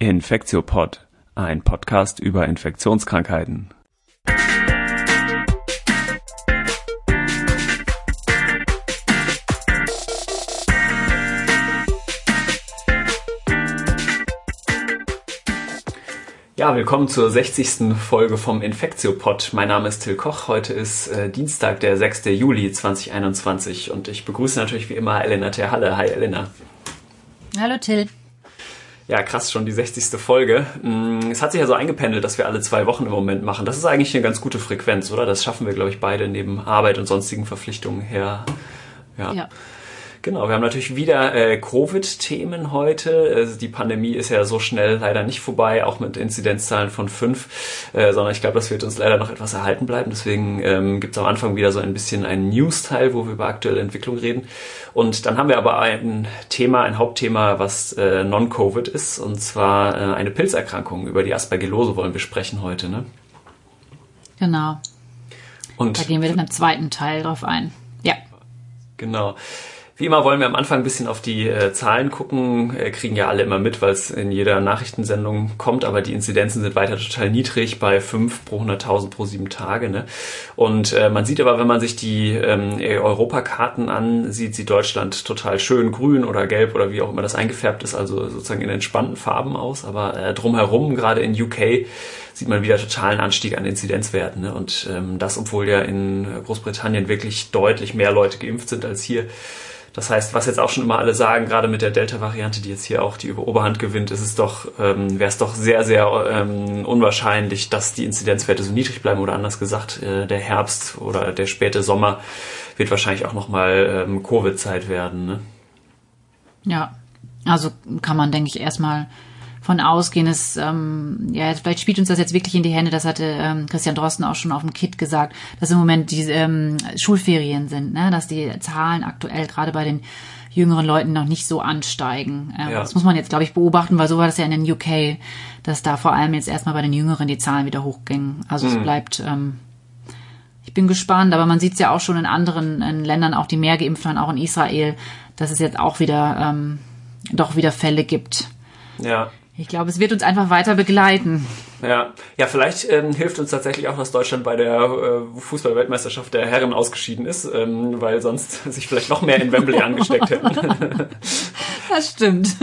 Infektiopod, ein Podcast über Infektionskrankheiten. Ja, willkommen zur 60. Folge vom Infektiopod. Mein Name ist Till Koch. Heute ist äh, Dienstag, der 6. Juli 2021 und ich begrüße natürlich wie immer Elena Terhalle. Hi Elena. Hallo Till. Ja, krass, schon die 60. Folge. Mm, es hat sich ja so eingependelt, dass wir alle zwei Wochen im Moment machen. Das ist eigentlich eine ganz gute Frequenz, oder? Das schaffen wir, glaube ich, beide neben Arbeit und sonstigen Verpflichtungen her. Ja. ja. Genau, wir haben natürlich wieder äh, Covid-Themen heute. Also die Pandemie ist ja so schnell leider nicht vorbei, auch mit Inzidenzzahlen von fünf, äh, sondern ich glaube, das wird uns leider noch etwas erhalten bleiben. Deswegen ähm, gibt es am Anfang wieder so ein bisschen einen News-Teil, wo wir über aktuelle Entwicklung reden. Und dann haben wir aber ein Thema, ein Hauptthema, was äh, Non-Covid ist, und zwar äh, eine Pilzerkrankung. Über die Aspergillose wollen wir sprechen heute, ne? Genau. Und da gehen wir dann im zweiten Teil drauf ein. Ja. Genau. Wie immer wollen wir am Anfang ein bisschen auf die äh, Zahlen gucken, äh, kriegen ja alle immer mit, weil es in jeder Nachrichtensendung kommt, aber die Inzidenzen sind weiter total niedrig bei 5 pro 100.000 pro sieben Tage. Ne? Und äh, man sieht aber, wenn man sich die ähm, Europakarten ansieht, sieht Deutschland total schön grün oder gelb oder wie auch immer das eingefärbt ist, also sozusagen in entspannten Farben aus, aber äh, drumherum, gerade in UK, sieht man wieder totalen Anstieg an Inzidenzwerten. Ne? Und ähm, das, obwohl ja in Großbritannien wirklich deutlich mehr Leute geimpft sind als hier. Das heißt, was jetzt auch schon immer alle sagen, gerade mit der Delta-Variante, die jetzt hier auch die Oberhand gewinnt, ist es doch, ähm, wäre es doch sehr, sehr ähm, unwahrscheinlich, dass die Inzidenzwerte so niedrig bleiben oder anders gesagt, äh, der Herbst oder der späte Sommer wird wahrscheinlich auch nochmal ähm, Covid-Zeit werden. Ne? Ja, also kann man, denke ich, erstmal von ausgehen, ist, ähm, ja, vielleicht spielt uns das jetzt wirklich in die Hände, das hatte ähm, Christian Drosten auch schon auf dem Kit gesagt, dass im Moment die ähm, Schulferien sind, ne? dass die Zahlen aktuell gerade bei den jüngeren Leuten noch nicht so ansteigen. Ähm, ja. Das muss man jetzt, glaube ich, beobachten, weil so war das ja in den UK, dass da vor allem jetzt erstmal bei den Jüngeren die Zahlen wieder hochgingen. Also mhm. es bleibt, ähm, ich bin gespannt, aber man sieht es ja auch schon in anderen in Ländern, auch die mehr geimpft waren, auch in Israel, dass es jetzt auch wieder ähm, doch wieder Fälle gibt. Ja. Ich glaube, es wird uns einfach weiter begleiten. Ja, ja, vielleicht ähm, hilft uns tatsächlich auch, dass Deutschland bei der äh, Fußball-Weltmeisterschaft der Herren ausgeschieden ist, ähm, weil sonst sich vielleicht noch mehr in Wembley angesteckt hätten. das stimmt.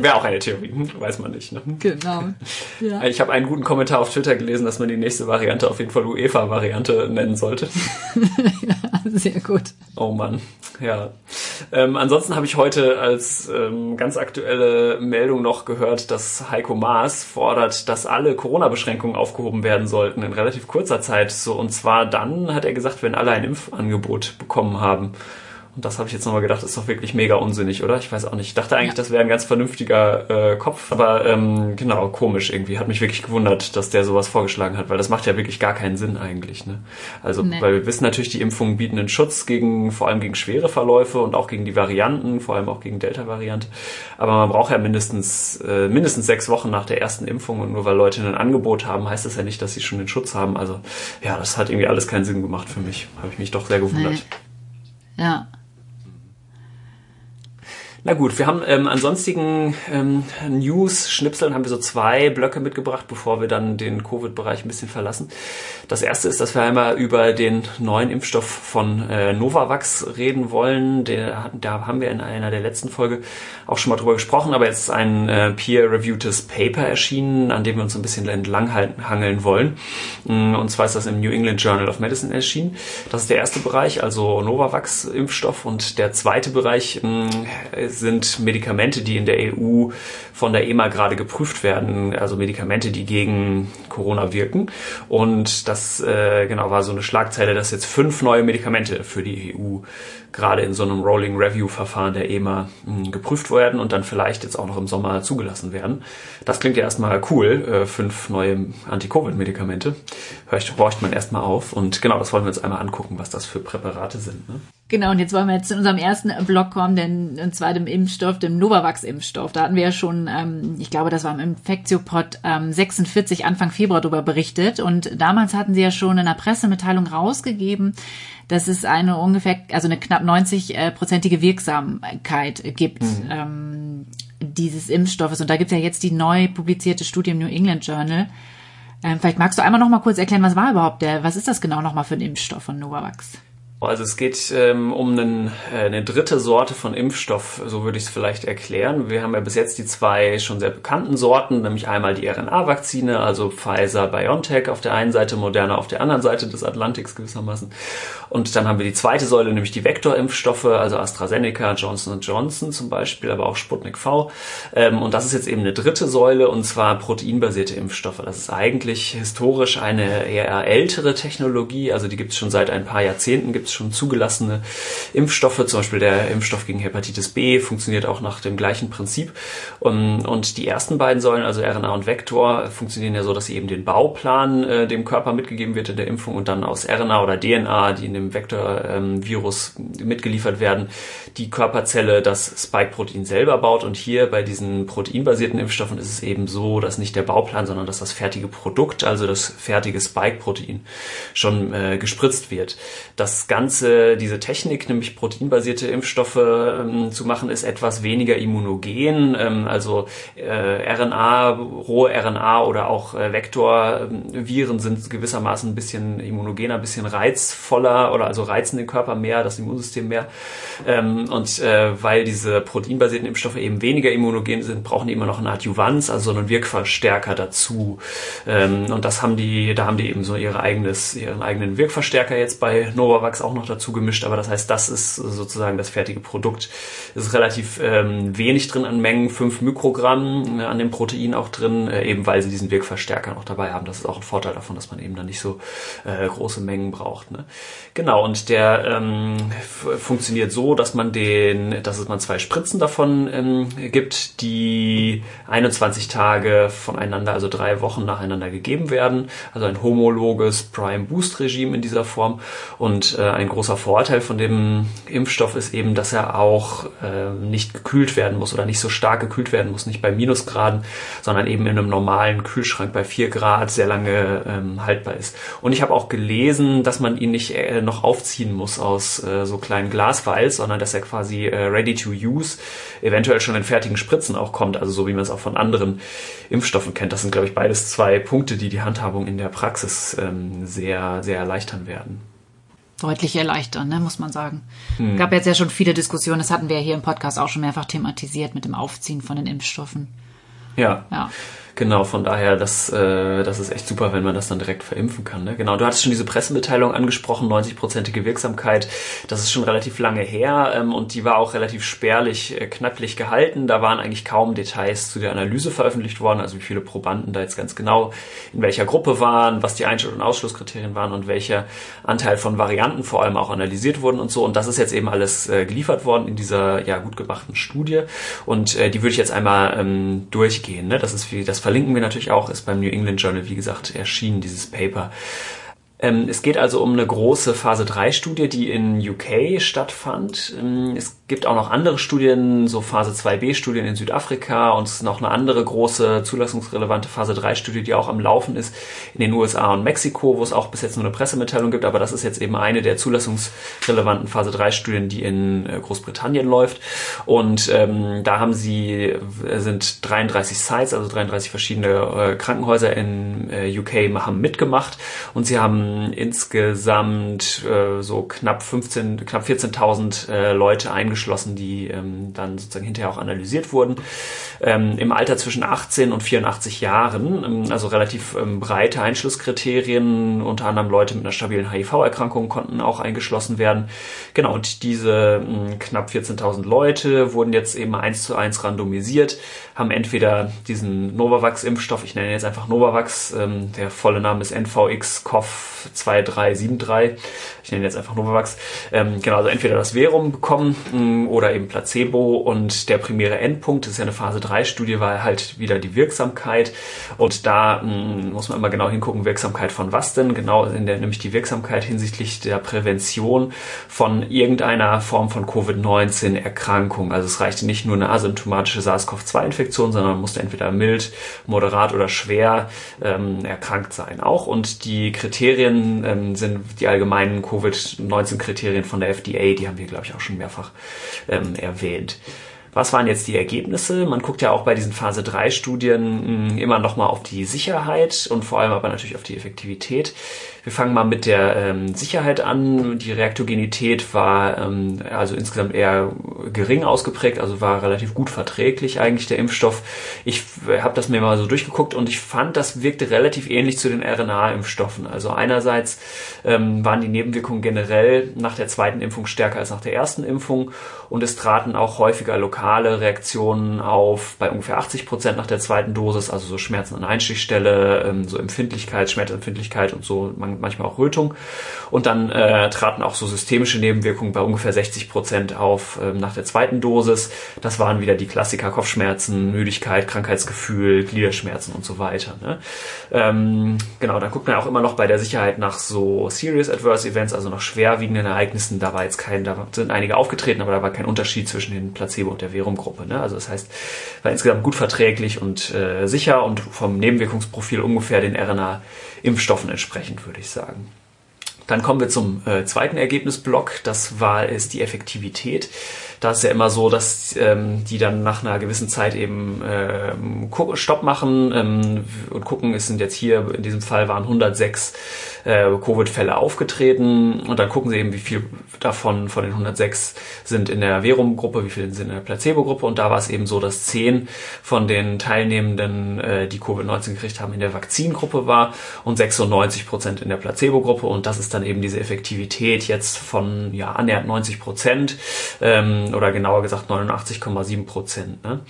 Wäre auch eine Theorie, hm, weiß man nicht. Ne? Genau. Ja. Ich habe einen guten Kommentar auf Twitter gelesen, dass man die nächste Variante auf jeden Fall UEFA-Variante nennen sollte. ja, sehr gut. Oh Mann, ja. Ähm, ansonsten habe ich heute als ähm, ganz aktuelle Meldung noch gehört, dass Heiko Maas fordert, dass alle Corona-Beschränkungen aufgehoben werden sollten in relativ kurzer Zeit. So und zwar dann hat er gesagt, wenn alle ein Impfangebot bekommen haben. Und das habe ich jetzt nochmal gedacht, ist doch wirklich mega unsinnig, oder? Ich weiß auch nicht. Ich dachte eigentlich, ja. das wäre ein ganz vernünftiger äh, Kopf, aber ähm, genau, komisch irgendwie. Hat mich wirklich gewundert, dass der sowas vorgeschlagen hat, weil das macht ja wirklich gar keinen Sinn eigentlich. Ne? Also, nee. weil wir wissen natürlich, die Impfungen bieten einen Schutz gegen, vor allem gegen schwere Verläufe und auch gegen die Varianten, vor allem auch gegen Delta-Variante. Aber man braucht ja mindestens, äh, mindestens sechs Wochen nach der ersten Impfung und nur weil Leute ein Angebot haben, heißt das ja nicht, dass sie schon den Schutz haben. Also, ja, das hat irgendwie alles keinen Sinn gemacht für mich. Habe ich mich doch sehr gewundert. Nee. Ja. Na gut, wir haben ähm, ansonsten ähm, News-Schnipseln haben wir so zwei Blöcke mitgebracht, bevor wir dann den Covid-Bereich ein bisschen verlassen. Das erste ist, dass wir einmal über den neuen Impfstoff von äh, Novavax reden wollen. Der, da haben wir in einer der letzten Folge auch schon mal drüber gesprochen, aber jetzt ist ein äh, peer-reviewtes Paper erschienen, an dem wir uns ein bisschen entlang hangeln wollen. Mm, und zwar ist das im New England Journal of Medicine erschienen. Das ist der erste Bereich, also Novavax-Impfstoff. Und der zweite Bereich mm, sind Medikamente, die in der EU von der EMA gerade geprüft werden, also Medikamente, die gegen Corona wirken. Und das äh, genau war so eine Schlagzeile, dass jetzt fünf neue Medikamente für die EU gerade in so einem Rolling Review Verfahren der EMA mh, hm, geprüft werden und dann vielleicht jetzt auch noch im Sommer zugelassen werden. Das klingt ja erstmal cool, äh, fünf neue Anti-Covid-Medikamente. Horcht man erstmal auf und genau, das wollen wir uns einmal angucken, was das für Präparate sind. Ne? Genau, und jetzt wollen wir jetzt zu unserem ersten Block kommen, denn, und zwar dem Impfstoff, dem Novavax-Impfstoff. Da hatten wir ja schon, ähm, ich glaube, das war im Infektiopod ähm, 46 Anfang Februar darüber berichtet. Und damals hatten sie ja schon in einer Pressemitteilung rausgegeben, dass es eine ungefähr, also eine knapp 90-prozentige Wirksamkeit gibt. Mhm. Ähm, dieses Impfstoffes. Und da gibt's ja jetzt die neu publizierte Studie im New England Journal. Ähm, vielleicht magst du einmal noch mal kurz erklären, was war überhaupt der, was ist das genau noch mal für ein Impfstoff von Novavax? Also es geht ähm, um einen, äh, eine dritte Sorte von Impfstoff, so würde ich es vielleicht erklären. Wir haben ja bis jetzt die zwei schon sehr bekannten Sorten, nämlich einmal die RNA-Vakzine, also Pfizer, BioNTech auf der einen Seite, Moderna auf der anderen Seite des Atlantiks gewissermaßen. Und dann haben wir die zweite Säule, nämlich die Vektorimpfstoffe, also AstraZeneca, Johnson Johnson zum Beispiel, aber auch Sputnik V. Ähm, und das ist jetzt eben eine dritte Säule, und zwar proteinbasierte Impfstoffe. Das ist eigentlich historisch eine eher ältere Technologie, also die gibt es schon seit ein paar Jahrzehnten, gibt es schon zugelassene Impfstoffe, zum Beispiel der Impfstoff gegen Hepatitis B funktioniert auch nach dem gleichen Prinzip. Und, und die ersten beiden Säulen, also RNA und Vektor, funktionieren ja so, dass sie eben den Bauplan äh, dem Körper mitgegeben wird in der Impfung und dann aus RNA oder DNA, die in dem Vektorvirus ähm, mitgeliefert werden, die Körperzelle das Spike-Protein selber baut. Und hier bei diesen proteinbasierten Impfstoffen ist es eben so, dass nicht der Bauplan, sondern dass das fertige Produkt, also das fertige Spike-Protein, schon äh, gespritzt wird. Das Ganze Ganze, diese Technik, nämlich proteinbasierte Impfstoffe ähm, zu machen, ist etwas weniger immunogen. Ähm, also äh, RNA, rohe RNA oder auch äh, Vektorviren sind gewissermaßen ein bisschen immunogener, ein bisschen reizvoller oder also reizen den Körper mehr, das Immunsystem mehr. Ähm, und äh, weil diese proteinbasierten Impfstoffe eben weniger immunogen sind, brauchen die immer noch eine Adjuvanz, also so einen Wirkverstärker dazu. Ähm, und das haben die, da haben die eben so ihre eigenes, ihren eigenen Wirkverstärker jetzt bei Novavax auch auch noch dazu gemischt, aber das heißt, das ist sozusagen das fertige Produkt. Es ist relativ ähm, wenig drin an Mengen, 5 Mikrogramm äh, an dem Protein auch drin, äh, eben weil sie diesen Wirkverstärker noch dabei haben. Das ist auch ein Vorteil davon, dass man eben dann nicht so äh, große Mengen braucht. Ne? Genau, und der ähm, funktioniert so, dass man den, dass es man zwei Spritzen davon ähm, gibt, die 21 Tage voneinander, also drei Wochen nacheinander gegeben werden. Also ein homologes Prime-Boost-Regime in dieser Form. Und äh, ein großer Vorteil von dem Impfstoff ist eben, dass er auch äh, nicht gekühlt werden muss oder nicht so stark gekühlt werden muss, nicht bei Minusgraden, sondern eben in einem normalen Kühlschrank bei 4 Grad sehr lange ähm, haltbar ist. Und ich habe auch gelesen, dass man ihn nicht äh, noch aufziehen muss aus äh, so kleinen Glasvials, sondern dass er quasi äh, ready to use, eventuell schon in fertigen Spritzen auch kommt, also so wie man es auch von anderen Impfstoffen kennt. Das sind, glaube ich, beides zwei Punkte, die die Handhabung in der Praxis ähm, sehr, sehr erleichtern werden deutlich erleichtern, ne, muss man sagen. Hm. Gab jetzt ja schon viele Diskussionen, das hatten wir hier im Podcast auch schon mehrfach thematisiert mit dem Aufziehen von den Impfstoffen. Ja. ja. Genau, von daher, das, äh, das ist echt super, wenn man das dann direkt verimpfen kann. Ne? Genau, du hattest schon diese Pressemitteilung angesprochen, 90-prozentige Wirksamkeit. Das ist schon relativ lange her ähm, und die war auch relativ spärlich, äh, knapplich gehalten. Da waren eigentlich kaum Details zu der Analyse veröffentlicht worden, also wie viele Probanden da jetzt ganz genau in welcher Gruppe waren, was die Einschluss- und Ausschlusskriterien waren und welcher Anteil von Varianten vor allem auch analysiert wurden und so. Und das ist jetzt eben alles äh, geliefert worden in dieser ja gut gemachten Studie. Und äh, die würde ich jetzt einmal ähm, durchgehen. Ne? Das ist wie das verlinken wir natürlich auch, ist beim New England Journal, wie gesagt, erschienen, dieses Paper. Ähm, es geht also um eine große Phase 3 Studie, die in UK stattfand. Ähm, es gibt auch noch andere Studien, so Phase 2b Studien in Südafrika und noch eine andere große zulassungsrelevante Phase 3 Studie, die auch am Laufen ist in den USA und Mexiko, wo es auch bis jetzt nur eine Pressemitteilung gibt, aber das ist jetzt eben eine der zulassungsrelevanten Phase 3 Studien, die in äh, Großbritannien läuft. Und ähm, da haben sie äh, sind 33 Sites, also 33 verschiedene äh, Krankenhäuser in äh, UK haben mitgemacht. Und sie haben insgesamt äh, so knapp 15, knapp 14.000 äh, Leute eingeschlossen, die ähm, dann sozusagen hinterher auch analysiert wurden. Ähm, Im Alter zwischen 18 und 84 Jahren, ähm, also relativ ähm, breite Einschlusskriterien, unter anderem Leute mit einer stabilen HIV-Erkrankung konnten auch eingeschlossen werden. Genau, und diese ähm, knapp 14.000 Leute wurden jetzt eben eins zu eins randomisiert, haben entweder diesen Novavax-Impfstoff, ich nenne jetzt einfach Novavax, ähm, der volle Name ist NVX-CoV 2373. Ich nenne jetzt einfach Novavax. Ähm, genau, also entweder das Verum bekommen mm, oder eben Placebo und der primäre Endpunkt, das ist ja eine Phase 3 Studie, war halt wieder die Wirksamkeit und da mm, muss man immer genau hingucken, Wirksamkeit von was denn? Genau, der, nämlich die Wirksamkeit hinsichtlich der Prävention von irgendeiner Form von Covid-19 Erkrankung. Also es reichte nicht nur eine asymptomatische SARS-CoV-2-Infektion, sondern man musste entweder mild, moderat oder schwer ähm, erkrankt sein auch. Und die Kriterien ähm, sind die allgemeinen Covid-19-Kriterien von der FDA, die haben wir, glaube ich, auch schon mehrfach ähm, erwähnt. Was waren jetzt die Ergebnisse? Man guckt ja auch bei diesen Phase 3 Studien hm, immer nochmal auf die Sicherheit und vor allem aber natürlich auf die Effektivität. Wir fangen mal mit der ähm, Sicherheit an. Die Reaktogenität war ähm, also insgesamt eher gering ausgeprägt, also war relativ gut verträglich eigentlich der Impfstoff. Ich habe das mir mal so durchgeguckt und ich fand, das wirkte relativ ähnlich zu den RNA-Impfstoffen. Also einerseits ähm, waren die Nebenwirkungen generell nach der zweiten Impfung stärker als nach der ersten Impfung und es traten auch häufiger lokale Reaktionen auf, bei ungefähr 80 Prozent nach der zweiten Dosis, also so Schmerzen an Einstichstelle, ähm, so Empfindlichkeit, Schmerzempfindlichkeit und so. Man manchmal auch Rötung. Und dann äh, traten auch so systemische Nebenwirkungen bei ungefähr 60 Prozent auf ähm, nach der zweiten Dosis. Das waren wieder die Klassiker Kopfschmerzen, Müdigkeit, Krankheitsgefühl, Gliederschmerzen und so weiter. Ne? Ähm, genau, dann guckt man auch immer noch bei der Sicherheit nach so Serious Adverse Events, also nach schwerwiegenden Ereignissen. Da war jetzt kein, da sind einige aufgetreten, aber da war kein Unterschied zwischen den Placebo und der Verum-Gruppe. Ne? Also das heißt, war insgesamt gut verträglich und äh, sicher und vom Nebenwirkungsprofil ungefähr den RNA Impfstoffen entsprechend, würde ich sagen. Dann kommen wir zum äh, zweiten Ergebnisblock. Das war ist die Effektivität. Da ist ja immer so, dass ähm, die dann nach einer gewissen Zeit eben ähm, Stopp machen ähm, und gucken, es sind jetzt hier, in diesem Fall waren 106 äh, Covid-Fälle aufgetreten und dann gucken sie eben, wie viel davon von den 106 sind in der Verum-Gruppe, wie viele sind in der Placebo-Gruppe und da war es eben so, dass 10 von den Teilnehmenden, äh, die Covid-19 gekriegt haben, in der Vakzingruppe war und 96 Prozent in der Placebo-Gruppe und das ist dann eben diese Effektivität jetzt von ja annähernd 90 Prozent ähm, oder genauer gesagt 89,7 Prozent. Ne?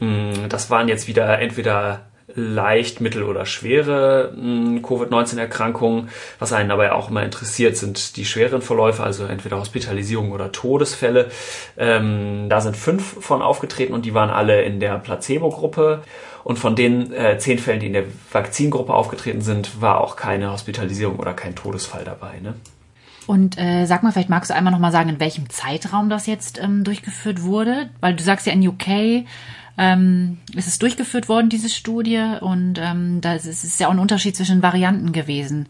Mm, das waren jetzt wieder entweder leicht, mittel oder schwere hm, Covid-19-Erkrankungen. Was einen dabei auch immer interessiert, sind die schweren Verläufe, also entweder Hospitalisierung oder Todesfälle. Ähm, da sind fünf von aufgetreten und die waren alle in der Placebo-Gruppe. Und von den äh, zehn Fällen, die in der Vakzingruppe aufgetreten sind, war auch keine Hospitalisierung oder kein Todesfall dabei. Ne? Und äh, sag mal, vielleicht magst du einmal nochmal sagen, in welchem Zeitraum das jetzt ähm, durchgeführt wurde? Weil du sagst ja in UK ähm, ist es durchgeführt worden, diese Studie, und ähm, da ist, ist ja auch ein Unterschied zwischen Varianten gewesen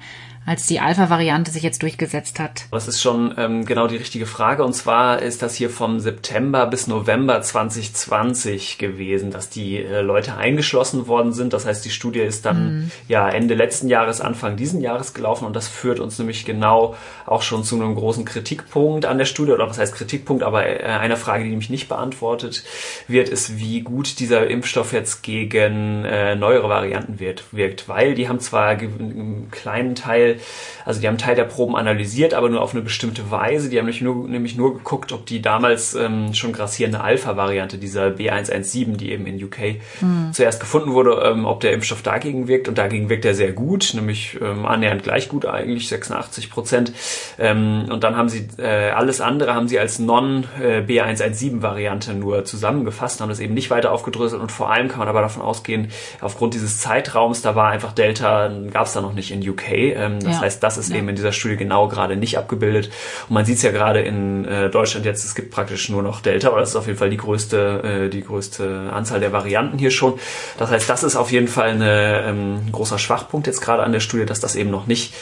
als die Alpha-Variante sich jetzt durchgesetzt hat? Das ist schon ähm, genau die richtige Frage. Und zwar ist das hier vom September bis November 2020 gewesen, dass die äh, Leute eingeschlossen worden sind. Das heißt, die Studie ist dann mhm. ja Ende letzten Jahres, Anfang diesen Jahres gelaufen. Und das führt uns nämlich genau auch schon zu einem großen Kritikpunkt an der Studie. Oder was heißt Kritikpunkt? Aber äh, eine Frage, die nämlich nicht beantwortet wird, ist, wie gut dieser Impfstoff jetzt gegen äh, neuere Varianten wird, wirkt. Weil die haben zwar einen kleinen Teil also die haben Teil der Proben analysiert, aber nur auf eine bestimmte Weise. Die haben nämlich nur, nämlich nur geguckt, ob die damals ähm, schon grassierende Alpha-Variante dieser B117, die eben in UK mhm. zuerst gefunden wurde, ähm, ob der Impfstoff dagegen wirkt. Und dagegen wirkt er sehr gut, nämlich ähm, annähernd gleich gut eigentlich, 86 Prozent. Ähm, und dann haben sie äh, alles andere haben sie als Non-B117-Variante nur zusammengefasst, haben das eben nicht weiter aufgedröselt und vor allem kann man aber davon ausgehen, aufgrund dieses Zeitraums, da war einfach Delta, gab es da noch nicht in UK. Ähm, das ja. heißt, das ist ja. eben in dieser Studie genau gerade nicht abgebildet. Und man sieht es ja gerade in äh, Deutschland jetzt, es gibt praktisch nur noch Delta, aber das ist auf jeden Fall die größte, äh, die größte Anzahl der Varianten hier schon. Das heißt, das ist auf jeden Fall ein ähm, großer Schwachpunkt jetzt gerade an der Studie, dass das eben noch nicht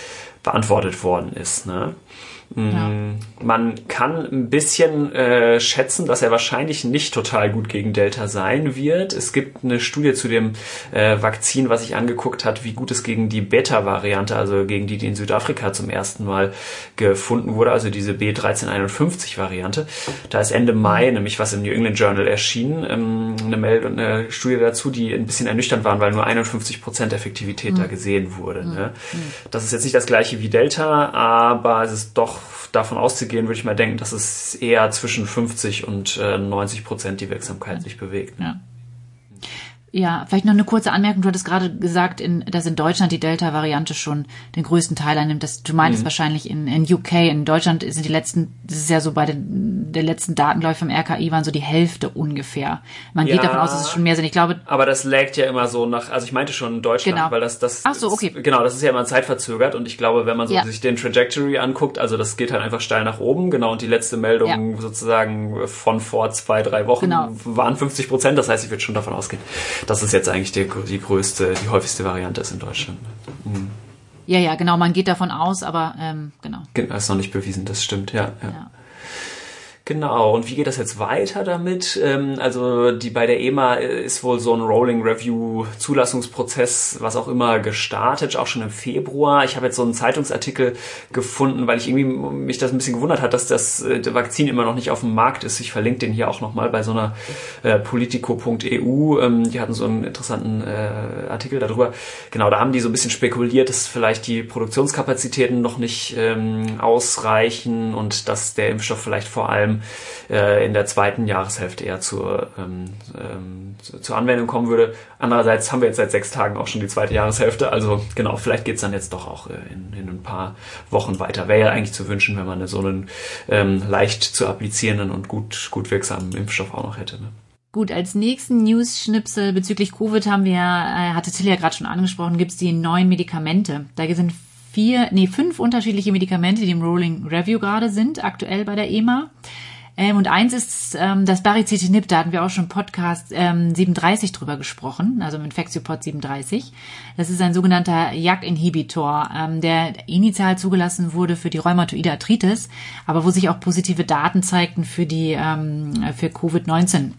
beantwortet worden ist. Ne? Ja. Mm, man kann ein bisschen äh, schätzen, dass er wahrscheinlich nicht total gut gegen Delta sein wird. Es gibt eine Studie zu dem äh, Vakzin, was sich angeguckt hat, wie gut es gegen die Beta-Variante, also gegen die, die in Südafrika zum ersten Mal gefunden wurde, also diese B1351-Variante. Da ist Ende Mai nämlich was im New England Journal erschienen, ähm, eine, Meld eine Studie dazu, die ein bisschen ernüchternd waren, weil nur 51 Prozent Effektivität mhm. da gesehen wurde. Ne? Mhm. Das ist jetzt nicht das gleiche wie Delta, aber es ist doch davon auszugehen, würde ich mal denken, dass es eher zwischen 50 und äh, 90 Prozent die Wirksamkeit sich bewegt. Ja. Ja, vielleicht noch eine kurze Anmerkung. Du hattest gerade gesagt, in, dass in Deutschland die Delta-Variante schon den größten Teil einnimmt. Das, du meintest mhm. wahrscheinlich in, in UK. In Deutschland sind die letzten, das ist ja so bei den der letzten Daten, glaube ich, vom RKI waren so die Hälfte ungefähr. Man ja, geht davon aus, dass es schon mehr sind. Ich glaube. Aber das laggt ja immer so nach, also ich meinte schon in Deutschland, genau. weil das, das. Ach so, okay. Genau, das ist ja immer zeitverzögert und ich glaube, wenn man so ja. sich den Trajectory anguckt, also das geht halt einfach steil nach oben, genau, und die letzte Meldung ja. sozusagen von vor zwei, drei Wochen genau. waren 50 Prozent. Das heißt, ich würde schon davon ausgehen, dass es jetzt eigentlich die, die größte, die häufigste Variante ist in Deutschland. Mhm. Ja, ja, genau, man geht davon aus, aber ähm, genau. Das ist noch nicht bewiesen, das stimmt, ja. ja. ja. Genau, und wie geht das jetzt weiter damit? Ähm, also die bei der EMA ist wohl so ein Rolling Review Zulassungsprozess, was auch immer, gestartet, auch schon im Februar. Ich habe jetzt so einen Zeitungsartikel gefunden, weil ich irgendwie mich das ein bisschen gewundert hat, dass das äh, Vakzin immer noch nicht auf dem Markt ist. Ich verlinke den hier auch nochmal bei so einer äh, politico.eu. Ähm, die hatten so einen interessanten äh, Artikel darüber. Genau, da haben die so ein bisschen spekuliert, dass vielleicht die Produktionskapazitäten noch nicht ähm, ausreichen und dass der Impfstoff vielleicht vor allem äh, in der zweiten Jahreshälfte eher zur, ähm, ähm, zur Anwendung kommen würde. Andererseits haben wir jetzt seit sechs Tagen auch schon die zweite Jahreshälfte. Also genau, vielleicht geht's dann jetzt doch auch äh, in, in ein paar Wochen weiter. Wäre ja eigentlich zu wünschen, wenn man so einen ähm, leicht zu applizierenden und gut, gut wirksamen Impfstoff auch noch hätte. Ne? Gut, als nächsten News-Schnipsel bezüglich Covid haben wir, äh, hatte Till ja gerade schon angesprochen, gibt's die neuen Medikamente. Da sind vier, nee, fünf unterschiedliche Medikamente, die im Rolling Review gerade sind, aktuell bei der EMA. Ähm, und eins ist ähm, das Baricitinib, da hatten wir auch schon Podcast ähm, 37 drüber gesprochen, also im Infectiopod 37. Das ist ein sogenannter JAK-Inhibitor, ähm, der initial zugelassen wurde für die rheumatoide Arthritis, aber wo sich auch positive Daten zeigten für die ähm, für Covid-19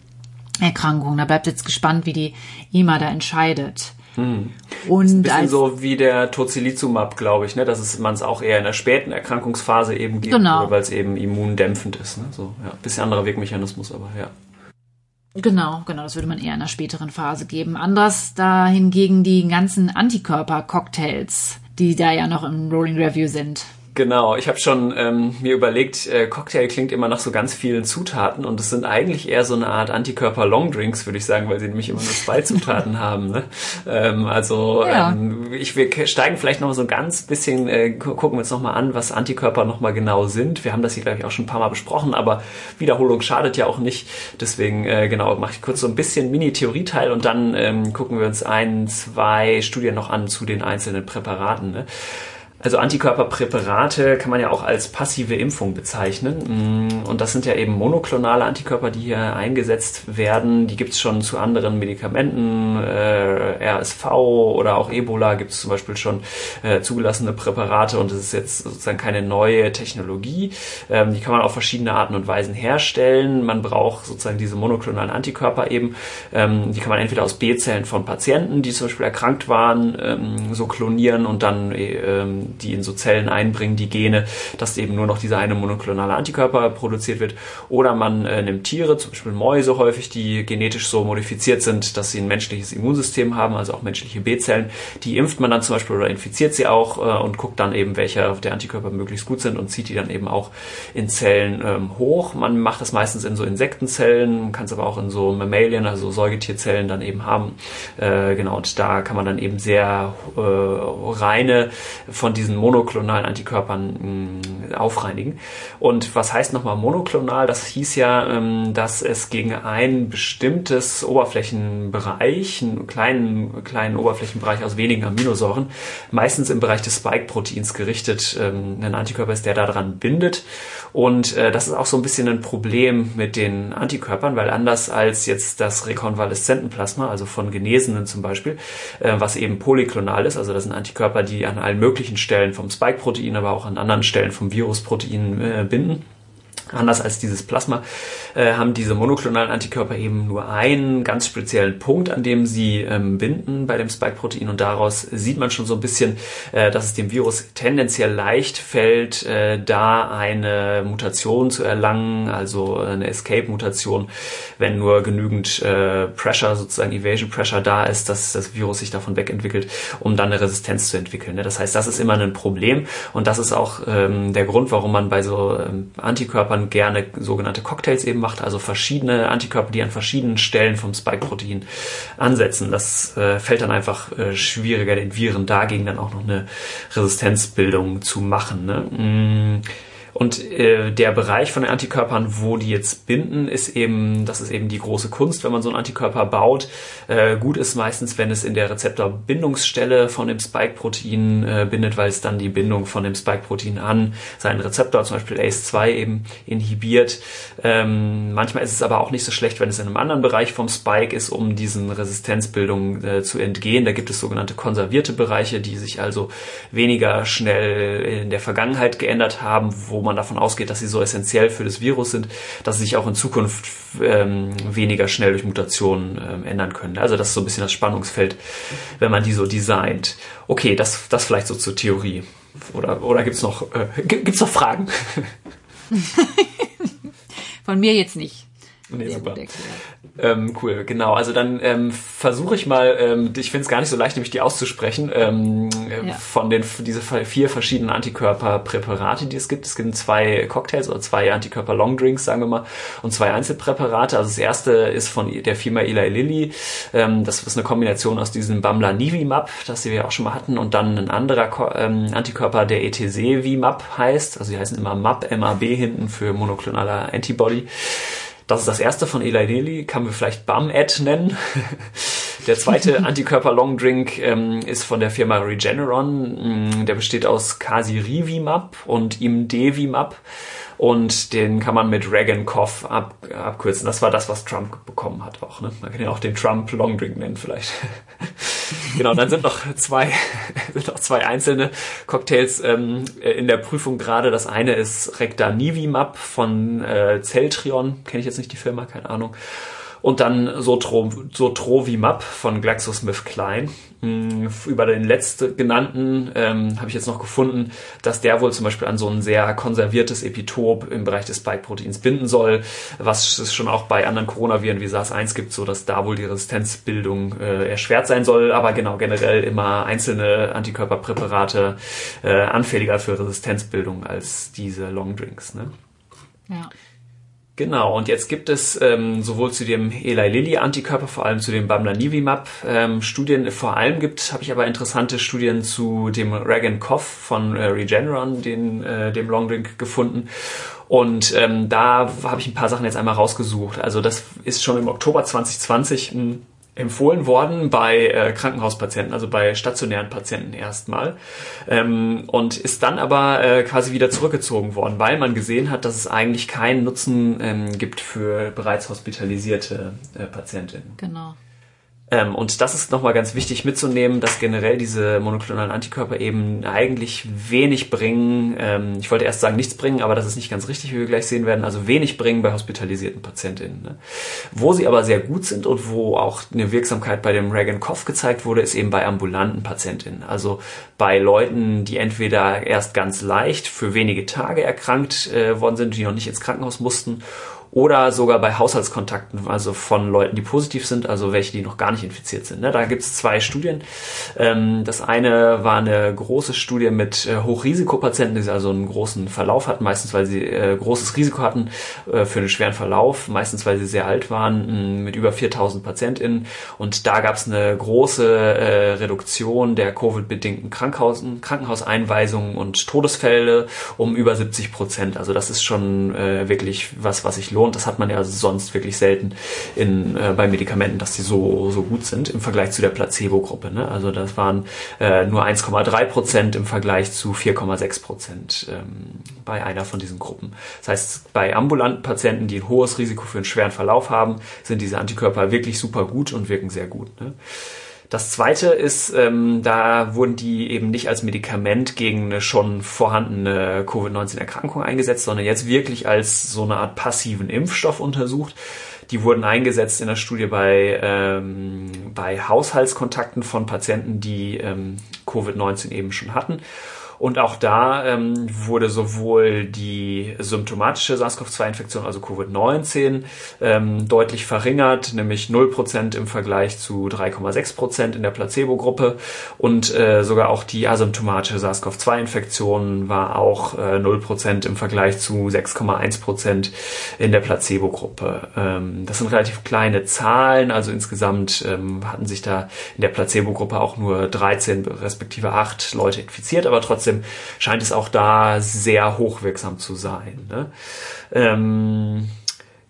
Erkrankungen. Da bleibt jetzt gespannt, wie die EMA da entscheidet. Hm. Und ist ein bisschen so wie der Tocilizumab, glaube ich, ne? dass man es auch eher in der späten Erkrankungsphase eben gibt, genau. weil es eben immundämpfend ist. Ne? So, ja, bisschen anderer Wirkmechanismus, aber ja. Genau, genau, das würde man eher in der späteren Phase geben. Anders da hingegen die ganzen Antikörper-Cocktails, die da ja noch im Rolling Review sind. Genau, ich habe schon ähm, mir überlegt, äh, Cocktail klingt immer nach so ganz vielen Zutaten und es sind eigentlich eher so eine Art Antikörper-Longdrinks, würde ich sagen, weil sie nämlich immer nur zwei Zutaten haben. Ne? Ähm, also ja. ähm, ich, wir steigen vielleicht noch mal so ein ganz bisschen, äh, gucken wir uns noch mal an, was Antikörper noch mal genau sind. Wir haben das hier, glaube ich, auch schon ein paar Mal besprochen, aber Wiederholung schadet ja auch nicht. Deswegen, äh, genau, mache ich kurz so ein bisschen Mini-Theorieteil und dann ähm, gucken wir uns ein, zwei Studien noch an zu den einzelnen Präparaten. Ne? Also Antikörperpräparate kann man ja auch als passive Impfung bezeichnen. Mm, und das sind ja eben monoklonale Antikörper, die hier eingesetzt werden. Die gibt es schon zu anderen Medikamenten, äh, RSV oder auch Ebola gibt es zum Beispiel schon äh, zugelassene Präparate und es ist jetzt sozusagen keine neue Technologie. Ähm, die kann man auf verschiedene Arten und Weisen herstellen. Man braucht sozusagen diese monoklonalen Antikörper eben. Ähm, die kann man entweder aus B-Zellen von Patienten, die zum Beispiel erkrankt waren, ähm, so klonieren und dann die in so Zellen einbringen, die Gene, dass eben nur noch dieser eine monoklonale Antikörper produziert wird. Oder man äh, nimmt Tiere, zum Beispiel Mäuse häufig, die genetisch so modifiziert sind, dass sie ein menschliches Immunsystem haben, also auch menschliche B-Zellen. Die impft man dann zum Beispiel oder infiziert sie auch äh, und guckt dann eben, welche der Antikörper möglichst gut sind und zieht die dann eben auch in Zellen ähm, hoch. Man macht das meistens in so Insektenzellen, kann es aber auch in so Mammalien, also Säugetierzellen dann eben haben. Äh, genau, und da kann man dann eben sehr äh, reine von diesen monoklonalen Antikörpern mh, mm, aufreinigen. Und was heißt nochmal monoklonal? Das hieß ja, ähm, dass es gegen ein bestimmtes Oberflächenbereich, einen kleinen, kleinen Oberflächenbereich aus wenigen Aminosäuren, meistens im Bereich des Spike-Proteins gerichtet, ähm, ein Antikörper ist, der daran bindet. Und äh, das ist auch so ein bisschen ein Problem mit den Antikörpern, weil anders als jetzt das Rekonvaleszentenplasma, also von Genesenen zum Beispiel, äh, was eben polyklonal ist, also das sind Antikörper, die an allen möglichen Stellen vom Spike-Protein, aber auch an anderen Stellen vom Virusprotein äh, binden Anders als dieses Plasma äh, haben diese monoklonalen Antikörper eben nur einen ganz speziellen Punkt, an dem sie ähm, binden bei dem Spike-Protein und daraus sieht man schon so ein bisschen, äh, dass es dem Virus tendenziell leicht fällt, äh, da eine Mutation zu erlangen, also eine Escape-Mutation, wenn nur genügend äh, Pressure, sozusagen Evasion Pressure da ist, dass das Virus sich davon wegentwickelt, um dann eine Resistenz zu entwickeln. Ne? Das heißt, das ist immer ein Problem und das ist auch ähm, der Grund, warum man bei so ähm, Antikörpern man gerne sogenannte Cocktails eben macht, also verschiedene Antikörper, die an verschiedenen Stellen vom Spike-Protein ansetzen. Das äh, fällt dann einfach äh, schwieriger, den Viren dagegen dann auch noch eine Resistenzbildung zu machen. Ne? Mm. Und äh, der Bereich von den Antikörpern, wo die jetzt binden, ist eben, das ist eben die große Kunst, wenn man so einen Antikörper baut. Äh, gut ist meistens, wenn es in der Rezeptorbindungsstelle von dem Spike-Protein äh, bindet, weil es dann die Bindung von dem Spike-Protein an seinen Rezeptor, zum Beispiel ACE2, eben inhibiert. Ähm, manchmal ist es aber auch nicht so schlecht, wenn es in einem anderen Bereich vom Spike ist, um diesen Resistenzbildungen äh, zu entgehen. Da gibt es sogenannte konservierte Bereiche, die sich also weniger schnell in der Vergangenheit geändert haben, wo man davon ausgeht, dass sie so essentiell für das Virus sind, dass sie sich auch in Zukunft ähm, weniger schnell durch Mutationen ähm, ändern können. Also das ist so ein bisschen das Spannungsfeld, wenn man die so designt. Okay, das, das vielleicht so zur Theorie. Oder, oder gibt's noch, äh, noch Fragen? Von mir jetzt nicht. Nee, super. Ähm, cool, genau. Also dann ähm, versuche ich mal, ähm, ich finde es gar nicht so leicht, nämlich die auszusprechen, ähm, ja. von den diese vier verschiedenen Antikörperpräparate, die es gibt. Es gibt zwei Cocktails oder zwei Antikörper-Longdrinks, sagen wir mal, und zwei Einzelpräparate. Also das erste ist von der Firma Eli Lilly. Ähm, das ist eine Kombination aus diesem Bamla Nivimab, das wir auch schon mal hatten, und dann ein anderer Ko ähm, Antikörper, der ETC-Vimab heißt. Also die heißen immer MAP, MAB hinten für monoklonaler Antibody. Das ist das erste von Eli Lilly, kann man vielleicht BAM-Ad nennen. Der zweite Antikörper-Long-Drink ähm, ist von der Firma Regeneron. Mm, der besteht aus Casirivimab und Imdevimab und den kann man mit Reagan-Cough ab, abkürzen. Das war das, was Trump bekommen hat auch. Ne? Man kann ja auch den Trump Long Drink nennen vielleicht. genau, dann sind noch zwei, sind noch zwei einzelne Cocktails ähm, in der Prüfung gerade. Das eine ist Rectanivimab von äh, Celtrion, kenne ich jetzt nicht die Firma, keine Ahnung. Und dann Sotro, Sotrovimab von GlaxoSmithKline. Mm, über den letzten genannten ähm, habe ich jetzt noch gefunden, dass der wohl zum Beispiel an so ein sehr konserviertes Epitop im Bereich des Spike-Proteins binden soll, was es schon auch bei anderen Coronaviren wie SARS-1 gibt, so dass da wohl die Resistenzbildung äh, erschwert sein soll, aber genau generell immer einzelne Antikörperpräparate äh, anfälliger für Resistenzbildung als diese Longdrinks. Ne? Ja. Genau, und jetzt gibt es ähm, sowohl zu dem Eli Lilly Antikörper, vor allem zu dem Bamlanivimab ähm, Studien. Vor allem gibt habe ich aber interessante Studien zu dem Regan Cough von äh, Regeneron, den, äh, dem Longdrink gefunden. Und ähm, da habe ich ein paar Sachen jetzt einmal rausgesucht. Also das ist schon im Oktober 2020 ein empfohlen worden bei äh, Krankenhauspatienten, also bei stationären Patienten erstmal ähm, und ist dann aber äh, quasi wieder zurückgezogen worden, weil man gesehen hat, dass es eigentlich keinen Nutzen ähm, gibt für bereits hospitalisierte äh, Patientinnen. Genau. Ähm, und das ist nochmal ganz wichtig mitzunehmen, dass generell diese monoklonalen Antikörper eben eigentlich wenig bringen. Ähm, ich wollte erst sagen nichts bringen, aber das ist nicht ganz richtig, wie wir gleich sehen werden. Also wenig bringen bei hospitalisierten Patientinnen. Ne? Wo sie aber sehr gut sind und wo auch eine Wirksamkeit bei dem Reagan-Cough gezeigt wurde, ist eben bei ambulanten Patientinnen. Also bei Leuten, die entweder erst ganz leicht für wenige Tage erkrankt äh, worden sind, die noch nicht ins Krankenhaus mussten oder sogar bei Haushaltskontakten, also von Leuten, die positiv sind, also welche, die noch gar nicht infiziert sind. Ne? Da gibt es zwei Studien. Ähm, das eine war eine große Studie mit äh, Hochrisikopatienten, die also einen großen Verlauf hatten, meistens weil sie äh, großes Risiko hatten äh, für einen schweren Verlauf, meistens weil sie sehr alt waren, mit über 4000 PatientInnen. Und da gab es eine große Reduktion der Covid-bedingten Krankenhauseinweisungen und Todesfälle um über 70 Prozent. Also das ist schon wirklich was, was sich lohnt. Das hat man ja sonst wirklich selten in, äh, bei Medikamenten, dass die so, so gut sind im Vergleich zu der Placebo-Gruppe. Ne? Also das waren äh, nur 1,3 Prozent im Vergleich zu 4,6 Prozent ähm, bei einer von diesen Gruppen. Das heißt, bei ambulanten Patienten, die ein hohes Risiko für einen schweren Verlauf haben, sind diese Antikörper wirklich super gut und wirken sehr gut. Ne? Das zweite ist, ähm, da wurden die eben nicht als Medikament gegen eine schon vorhandene Covid-19-Erkrankung eingesetzt, sondern jetzt wirklich als so eine Art passiven Impfstoff untersucht. Die wurden eingesetzt in der Studie bei, ähm, bei Haushaltskontakten von Patienten, die ähm, Covid-19 eben schon hatten. Und auch da ähm, wurde sowohl die symptomatische SARS-CoV-2-Infektion, also Covid-19, ähm, deutlich verringert, nämlich 0% im Vergleich zu 3,6% in der Placebo-Gruppe. Und äh, sogar auch die asymptomatische SARS-CoV-2-Infektion war auch äh, 0% im Vergleich zu 6,1% in der Placebo-Gruppe. Ähm, das sind relativ kleine Zahlen, also insgesamt ähm, hatten sich da in der Placebo-Gruppe auch nur 13 respektive 8 Leute infiziert, aber trotzdem trotzdem scheint es auch da sehr hochwirksam zu sein. Ne? Ähm,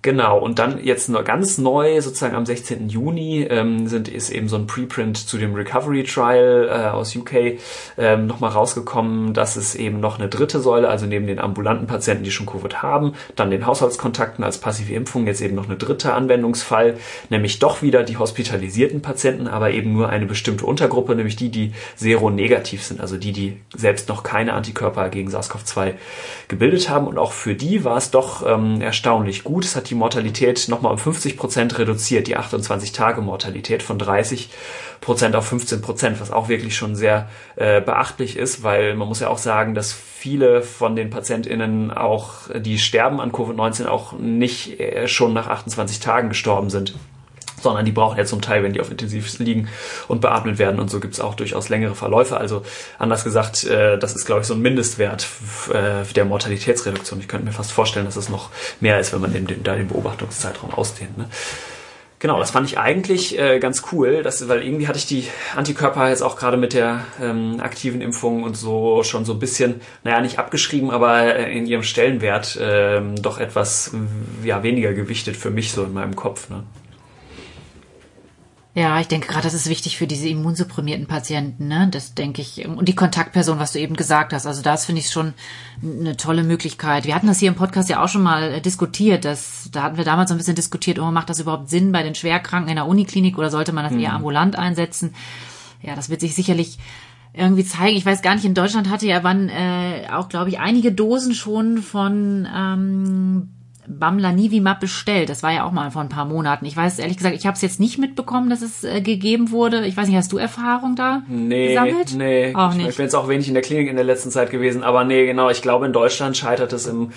Genau, und dann jetzt nur ganz neu, sozusagen am 16. Juni, ähm, sind, ist eben so ein Preprint zu dem Recovery Trial äh, aus UK ähm, nochmal rausgekommen, dass es eben noch eine dritte Säule, also neben den ambulanten Patienten, die schon Covid haben, dann den Haushaltskontakten als passive Impfung jetzt eben noch eine dritte Anwendungsfall, nämlich doch wieder die hospitalisierten Patienten, aber eben nur eine bestimmte Untergruppe, nämlich die, die seronegativ sind, also die, die selbst noch keine Antikörper gegen SARS-CoV-2 gebildet haben. Und auch für die war es doch ähm, erstaunlich gut. Es hat die Mortalität nochmal um 50 Prozent reduziert, die 28-Tage-Mortalität von 30 Prozent auf 15 Prozent, was auch wirklich schon sehr äh, beachtlich ist, weil man muss ja auch sagen, dass viele von den PatientInnen auch, die sterben an Covid-19, auch nicht äh, schon nach 28 Tagen gestorben sind sondern die brauchen ja zum Teil, wenn die auf Intensiv liegen und beatmet werden. Und so gibt es auch durchaus längere Verläufe. Also anders gesagt, äh, das ist, glaube ich, so ein Mindestwert äh, der Mortalitätsreduktion. Ich könnte mir fast vorstellen, dass es noch mehr ist, wenn man den, den, da den Beobachtungszeitraum ausdehnt. Ne? Genau, das fand ich eigentlich äh, ganz cool, dass, weil irgendwie hatte ich die Antikörper jetzt auch gerade mit der ähm, aktiven Impfung und so schon so ein bisschen, naja, nicht abgeschrieben, aber in ihrem Stellenwert ähm, doch etwas ja, weniger gewichtet für mich so in meinem Kopf. Ne? Ja, ich denke gerade, das ist wichtig für diese immunsupprimierten Patienten, ne? Das denke ich. Und die Kontaktperson, was du eben gesagt hast. Also das finde ich schon eine tolle Möglichkeit. Wir hatten das hier im Podcast ja auch schon mal äh, diskutiert. dass da hatten wir damals so ein bisschen diskutiert, oh, macht das überhaupt Sinn bei den Schwerkranken in der Uniklinik oder sollte man das mhm. eher ambulant einsetzen? Ja, das wird sich sicherlich irgendwie zeigen. Ich weiß gar nicht, in Deutschland hatte ja wann äh, auch, glaube ich, einige Dosen schon von ähm, Bamlanivimab bestellt. Das war ja auch mal vor ein paar Monaten. Ich weiß ehrlich gesagt, ich habe es jetzt nicht mitbekommen, dass es äh, gegeben wurde. Ich weiß nicht, hast du Erfahrung da nee, gesammelt? Nee, auch nicht. Ich bin jetzt auch wenig in der Klinik in der letzten Zeit gewesen, aber nee, genau. Ich glaube, in Deutschland scheitert es im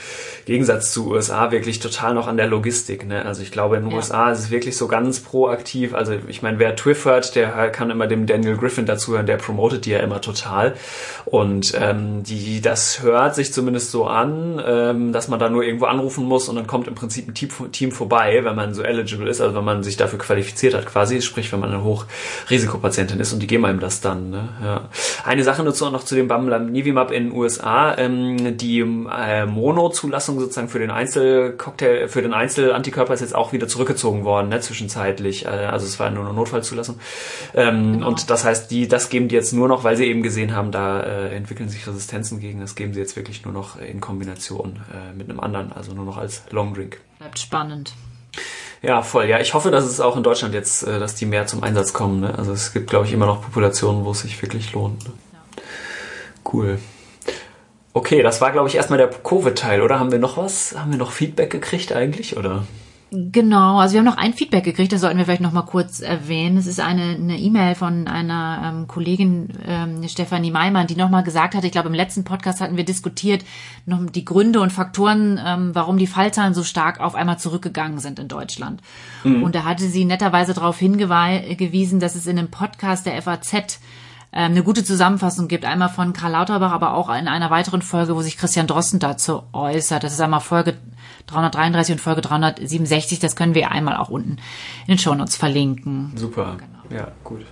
Gegensatz zu USA wirklich total noch an der Logistik. Ne? Also ich glaube, in den ja. USA ist es wirklich so ganz proaktiv. Also ich meine, wer Twiffert, der kann immer dem Daniel Griffin dazuhören, der promotet die ja immer total. Und ähm, die, das hört sich zumindest so an, ähm, dass man da nur irgendwo anrufen muss und dann kommt im Prinzip ein Team, vorbei, wenn man so eligible ist, also wenn man sich dafür qualifiziert hat quasi, sprich wenn man eine Hochrisikopatientin ist und die geben einem das dann. Ne? Ja. Eine Sache nur noch zu dem Bamlanivimab in den USA, ähm, die äh, Mono-Zulassung sozusagen für den Einzelcocktail, für den Einzelantikörper ist jetzt auch wieder zurückgezogen worden, ne, zwischenzeitlich. Äh, also es war nur eine Notfallzulassung. Ähm, genau. Und das heißt, die, das geben die jetzt nur noch, weil sie eben gesehen haben, da äh, entwickeln sich Resistenzen gegen, das geben sie jetzt wirklich nur noch in Kombination äh, mit einem anderen, also nur noch als Long Drink. Bleibt spannend. Ja, voll. Ja, ich hoffe, dass es auch in Deutschland jetzt, äh, dass die mehr zum Einsatz kommen. Ne? Also es gibt, glaube ich, immer noch Populationen, wo es sich wirklich lohnt. Ne? Ja. Cool. Okay, das war, glaube ich, erstmal der Covid-Teil, oder? Haben wir noch was? Haben wir noch Feedback gekriegt eigentlich, oder? Genau, also wir haben noch ein Feedback gekriegt, das sollten wir vielleicht noch mal kurz erwähnen. Es ist eine E-Mail von einer ähm, Kollegin ähm, Stefanie Meimann, die noch mal gesagt hat, ich glaube im letzten Podcast hatten wir diskutiert noch die Gründe und Faktoren, ähm, warum die Fallzahlen so stark auf einmal zurückgegangen sind in Deutschland. Mhm. Und da hatte sie netterweise darauf hingewiesen, dass es in einem Podcast der FAZ eine gute Zusammenfassung gibt. Einmal von Karl Lauterbach, aber auch in einer weiteren Folge, wo sich Christian Drosten dazu äußert. Das ist einmal Folge 333 und Folge 367. Das können wir einmal auch unten in den Shownotes verlinken. Super. Genau. Ja, gut.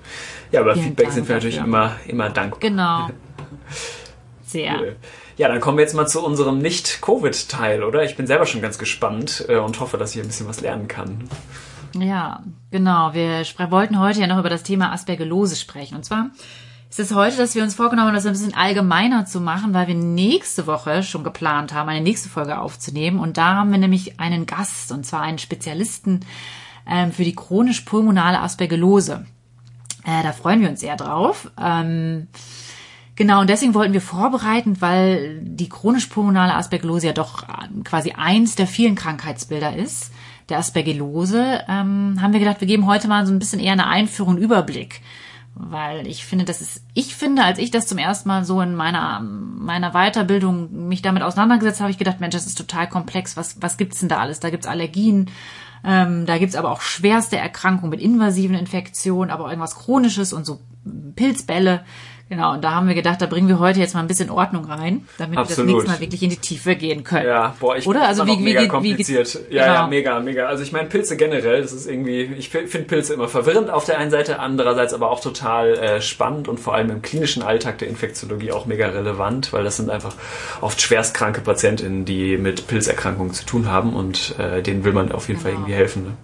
Ja, aber Vielen Feedback Dank sind wir natürlich immer, immer dankbar. Genau. Sehr. Cool. Ja, dann kommen wir jetzt mal zu unserem Nicht-Covid-Teil, oder? Ich bin selber schon ganz gespannt äh, und hoffe, dass ich ein bisschen was lernen kann. Ja, genau. Wir wollten heute ja noch über das Thema Aspergillose sprechen. Und zwar ist es heute, dass wir uns vorgenommen haben, das ein bisschen allgemeiner zu machen, weil wir nächste Woche schon geplant haben, eine nächste Folge aufzunehmen. Und da haben wir nämlich einen Gast, und zwar einen Spezialisten ähm, für die chronisch-pulmonale Aspergillose. Äh, da freuen wir uns sehr drauf. Ähm, Genau, und deswegen wollten wir vorbereiten, weil die chronisch-pulmonale Aspergillose ja doch äh, quasi eins der vielen Krankheitsbilder ist, der Aspergillose, ähm, haben wir gedacht, wir geben heute mal so ein bisschen eher eine Einführung, Überblick weil ich finde, das ist, ich finde, als ich das zum ersten Mal so in meiner, meiner Weiterbildung mich damit auseinandergesetzt habe, ich gedacht, Mensch, das ist total komplex. Was, was gibt's denn da alles? Da gibt's Allergien, ähm, da gibt's aber auch schwerste Erkrankungen mit invasiven Infektionen, aber auch irgendwas Chronisches und so Pilzbälle Genau, und da haben wir gedacht, da bringen wir heute jetzt mal ein bisschen Ordnung rein, damit Absolut. wir das nächste Mal wirklich in die Tiefe gehen können. Ja, boah, ich Oder? Also wie, mega wie, kompliziert. Wie, ja, genau. ja, mega, mega. Also ich meine Pilze generell, das ist irgendwie, ich finde Pilze immer verwirrend auf der einen Seite, andererseits aber auch total äh, spannend und vor allem im klinischen Alltag der Infektiologie auch mega relevant, weil das sind einfach oft schwerstkranke Patientinnen, die mit Pilzerkrankungen zu tun haben und äh, denen will man auf jeden genau. Fall irgendwie helfen. Ne?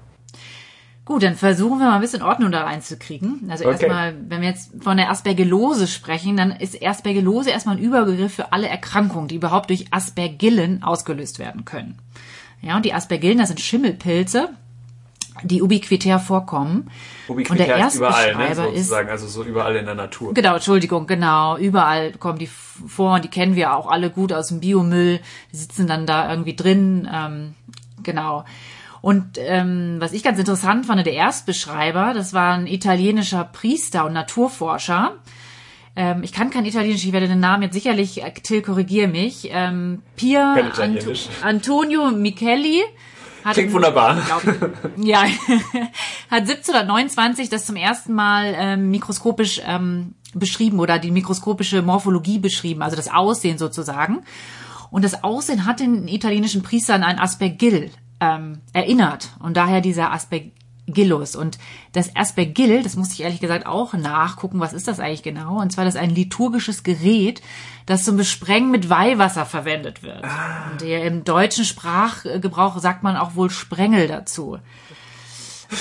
Gut, dann versuchen wir mal ein bisschen Ordnung da reinzukriegen. Also okay. erstmal, wenn wir jetzt von der Aspergillose sprechen, dann ist Aspergillose erstmal ein Überbegriff für alle Erkrankungen, die überhaupt durch Aspergillen ausgelöst werden können. Ja, und die Aspergillen, das sind Schimmelpilze, die ubiquitär vorkommen. Ubiquitär und der ist überall, ne, sozusagen, ist, also so überall in der Natur. Genau, Entschuldigung, genau, überall kommen die vor und die kennen wir auch alle gut aus dem Biomüll, die sitzen dann da irgendwie drin, ähm, genau. Und ähm, was ich ganz interessant fand, der Erstbeschreiber, das war ein italienischer Priester und Naturforscher. Ähm, ich kann kein Italienisch, ich werde den Namen jetzt sicherlich, äh, Till, korrigier mich. Ähm, Pier Ant Antonio Micheli. Hat, Klingt wunderbar. Ich, ja, hat 1729 das zum ersten Mal ähm, mikroskopisch ähm, beschrieben oder die mikroskopische Morphologie beschrieben, also das Aussehen sozusagen. Und das Aussehen hat den italienischen Priestern ein Aspergill ähm, erinnert und daher dieser Aspergillus. Und das Aspergill, das musste ich ehrlich gesagt auch nachgucken, was ist das eigentlich genau? Und zwar das ist ein liturgisches Gerät, das zum Besprengen mit Weihwasser verwendet wird. Ah. Und der im deutschen Sprachgebrauch sagt man auch wohl Sprengel dazu.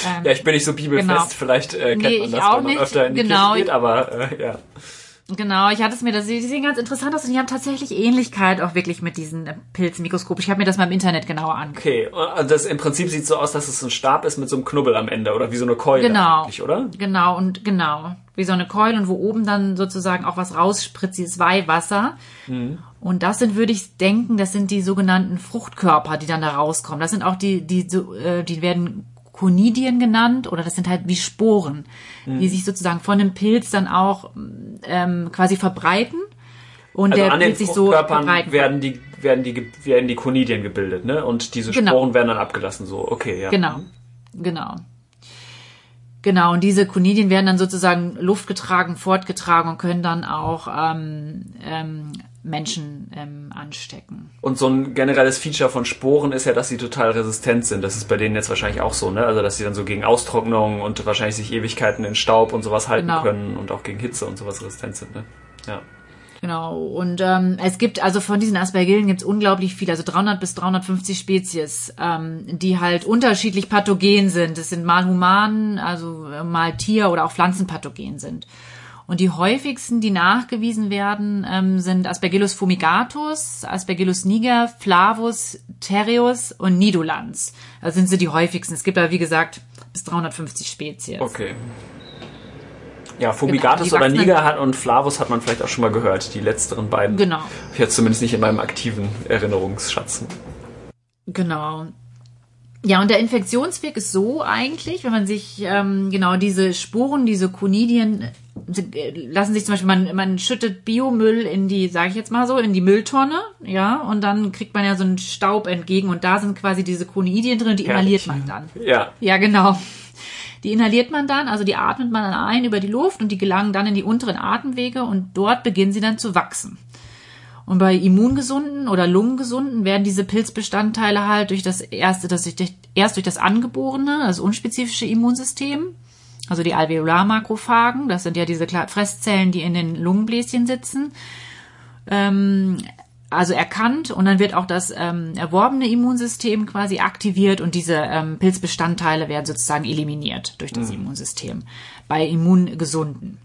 Ähm, ja, ich bin nicht so bibelfest, genau. vielleicht äh, kennt nee, man das, wenn man öfter in die genau. Kirche geht, aber äh, ja. Genau, ich hatte es mir, das, die sehen ganz interessant aus und die haben tatsächlich Ähnlichkeit auch wirklich mit diesen äh, Pilzen mikroskopisch. Ich habe mir das mal im Internet genauer angeguckt. Okay, und das im Prinzip sieht so aus, dass es ein Stab ist mit so einem Knubbel am Ende oder wie so eine Keule genau, oder? Genau, und genau, wie so eine Keule und wo oben dann sozusagen auch was rausspritzt, dieses Weihwasser. Mhm. Und das sind, würde ich denken, das sind die sogenannten Fruchtkörper, die dann da rauskommen. Das sind auch die, die, äh, die werden Konidien genannt oder das sind halt wie Sporen, mhm. die sich sozusagen von dem Pilz dann auch ähm, quasi verbreiten und also der an Pilz sich so verbreiten. werden die werden die werden die Konidien gebildet, ne? Und diese genau. Sporen werden dann abgelassen, so okay, ja. Genau, genau. Genau, und diese Konidien werden dann sozusagen luftgetragen, fortgetragen und können dann auch ähm, ähm, Menschen ähm, anstecken. Und so ein generelles Feature von Sporen ist ja, dass sie total resistent sind. Das ist bei denen jetzt wahrscheinlich auch so, ne? Also dass sie dann so gegen Austrocknung und wahrscheinlich sich Ewigkeiten in Staub und sowas halten genau. können und auch gegen Hitze und sowas resistent sind, ne? Ja. Genau. Und ähm, es gibt also von diesen Aspergillen gibt es unglaublich viel, also 300 bis 350 Spezies, ähm, die halt unterschiedlich pathogen sind. Das sind mal human, also mal Tier oder auch Pflanzenpathogen sind. Und die häufigsten, die nachgewiesen werden, ähm, sind Aspergillus fumigatus, Aspergillus niger, Flavus, Terreus und Nidulans. Also sind sie die häufigsten. Es gibt aber, wie gesagt, bis 350 Spezies. Okay. Ja, Fumigatus genau, oder Niger hat und Flavus hat man vielleicht auch schon mal gehört. Die letzteren beiden. Genau. Ich jetzt zumindest nicht in meinem aktiven Erinnerungsschatz. Genau. Ja, und der Infektionsweg ist so eigentlich, wenn man sich ähm, genau diese Sporen, diese Konidien lassen sich zum Beispiel, man, man schüttet Biomüll in die, sage ich jetzt mal so, in die Mülltonne, ja, und dann kriegt man ja so einen Staub entgegen und da sind quasi diese Konidien drin, die inhaliert man dann. Ja. Ja, genau. Die inhaliert man dann, also die atmet man dann ein über die Luft und die gelangen dann in die unteren Atemwege und dort beginnen sie dann zu wachsen. Und bei Immungesunden oder Lungengesunden werden diese Pilzbestandteile halt durch das erste, das sich erst durch das angeborene, das unspezifische Immunsystem, also die Alveolarmakrophagen, das sind ja diese Fresszellen, die in den Lungenbläschen sitzen, ähm, also erkannt und dann wird auch das ähm, erworbene Immunsystem quasi aktiviert und diese ähm, Pilzbestandteile werden sozusagen eliminiert durch das mhm. Immunsystem bei Immungesunden.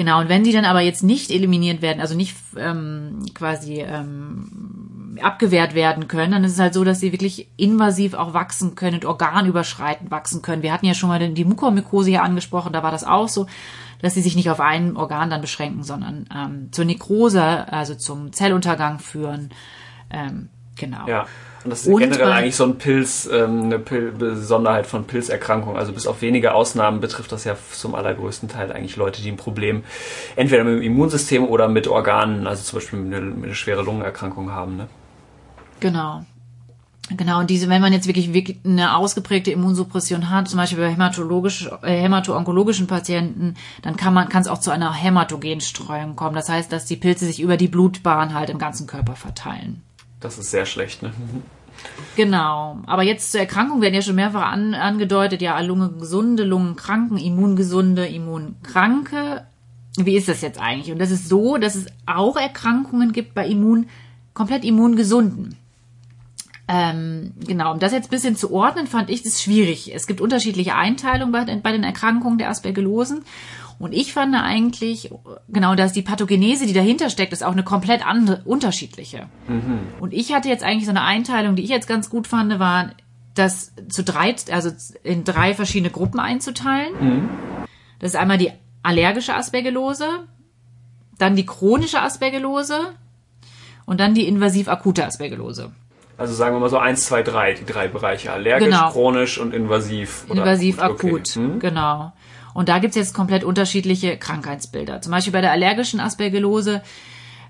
Genau, und wenn die dann aber jetzt nicht eliminiert werden, also nicht ähm, quasi ähm, abgewehrt werden können, dann ist es halt so, dass sie wirklich invasiv auch wachsen können und organüberschreitend wachsen können. Wir hatten ja schon mal die Mukormykose hier angesprochen, da war das auch so, dass sie sich nicht auf ein Organ dann beschränken, sondern ähm, zur Nekrose, also zum Zelluntergang führen. Ähm, genau. Ja. Und das ist und generell eigentlich so ein Pilz, ähm, eine Pil Besonderheit von Pilzerkrankungen. Also bis auf wenige Ausnahmen betrifft das ja zum allergrößten Teil eigentlich Leute, die ein Problem entweder mit dem Immunsystem oder mit Organen, also zum Beispiel eine, eine schwere Lungenerkrankung haben. Ne? Genau. Genau, und diese, wenn man jetzt wirklich, wirklich eine ausgeprägte Immunsuppression hat, zum Beispiel bei hämatologisch, äh, hämato-onkologischen Patienten, dann kann man, kann es auch zu einer Hämatogenstreuung kommen. Das heißt, dass die Pilze sich über die Blutbahn halt im ganzen Körper verteilen. Das ist sehr schlecht, ne? Genau. Aber jetzt zur Erkrankung werden ja schon mehrfach an, angedeutet, ja, Lungengesunde, Lungenkranken, Immungesunde, Immunkranke. Wie ist das jetzt eigentlich? Und das ist so, dass es auch Erkrankungen gibt bei Immun, komplett Immungesunden. Ähm, genau, um das jetzt ein bisschen zu ordnen, fand ich das schwierig. Es gibt unterschiedliche Einteilungen bei bei den Erkrankungen der Aspergillosen. Und ich fand eigentlich, genau, dass die Pathogenese, die dahinter steckt, ist auch eine komplett andere, unterschiedliche. Mhm. Und ich hatte jetzt eigentlich so eine Einteilung, die ich jetzt ganz gut fand, war, das zu drei, also in drei verschiedene Gruppen einzuteilen. Mhm. Das ist einmal die allergische Aspergillose, dann die chronische Aspergillose und dann die invasiv-akute Aspergillose. Also sagen wir mal so eins, zwei, drei, die drei Bereiche. Allergisch, genau. chronisch und invasiv. invasiv, akut, okay. hm? genau. Und da gibt's jetzt komplett unterschiedliche Krankheitsbilder. Zum Beispiel bei der allergischen Aspergillose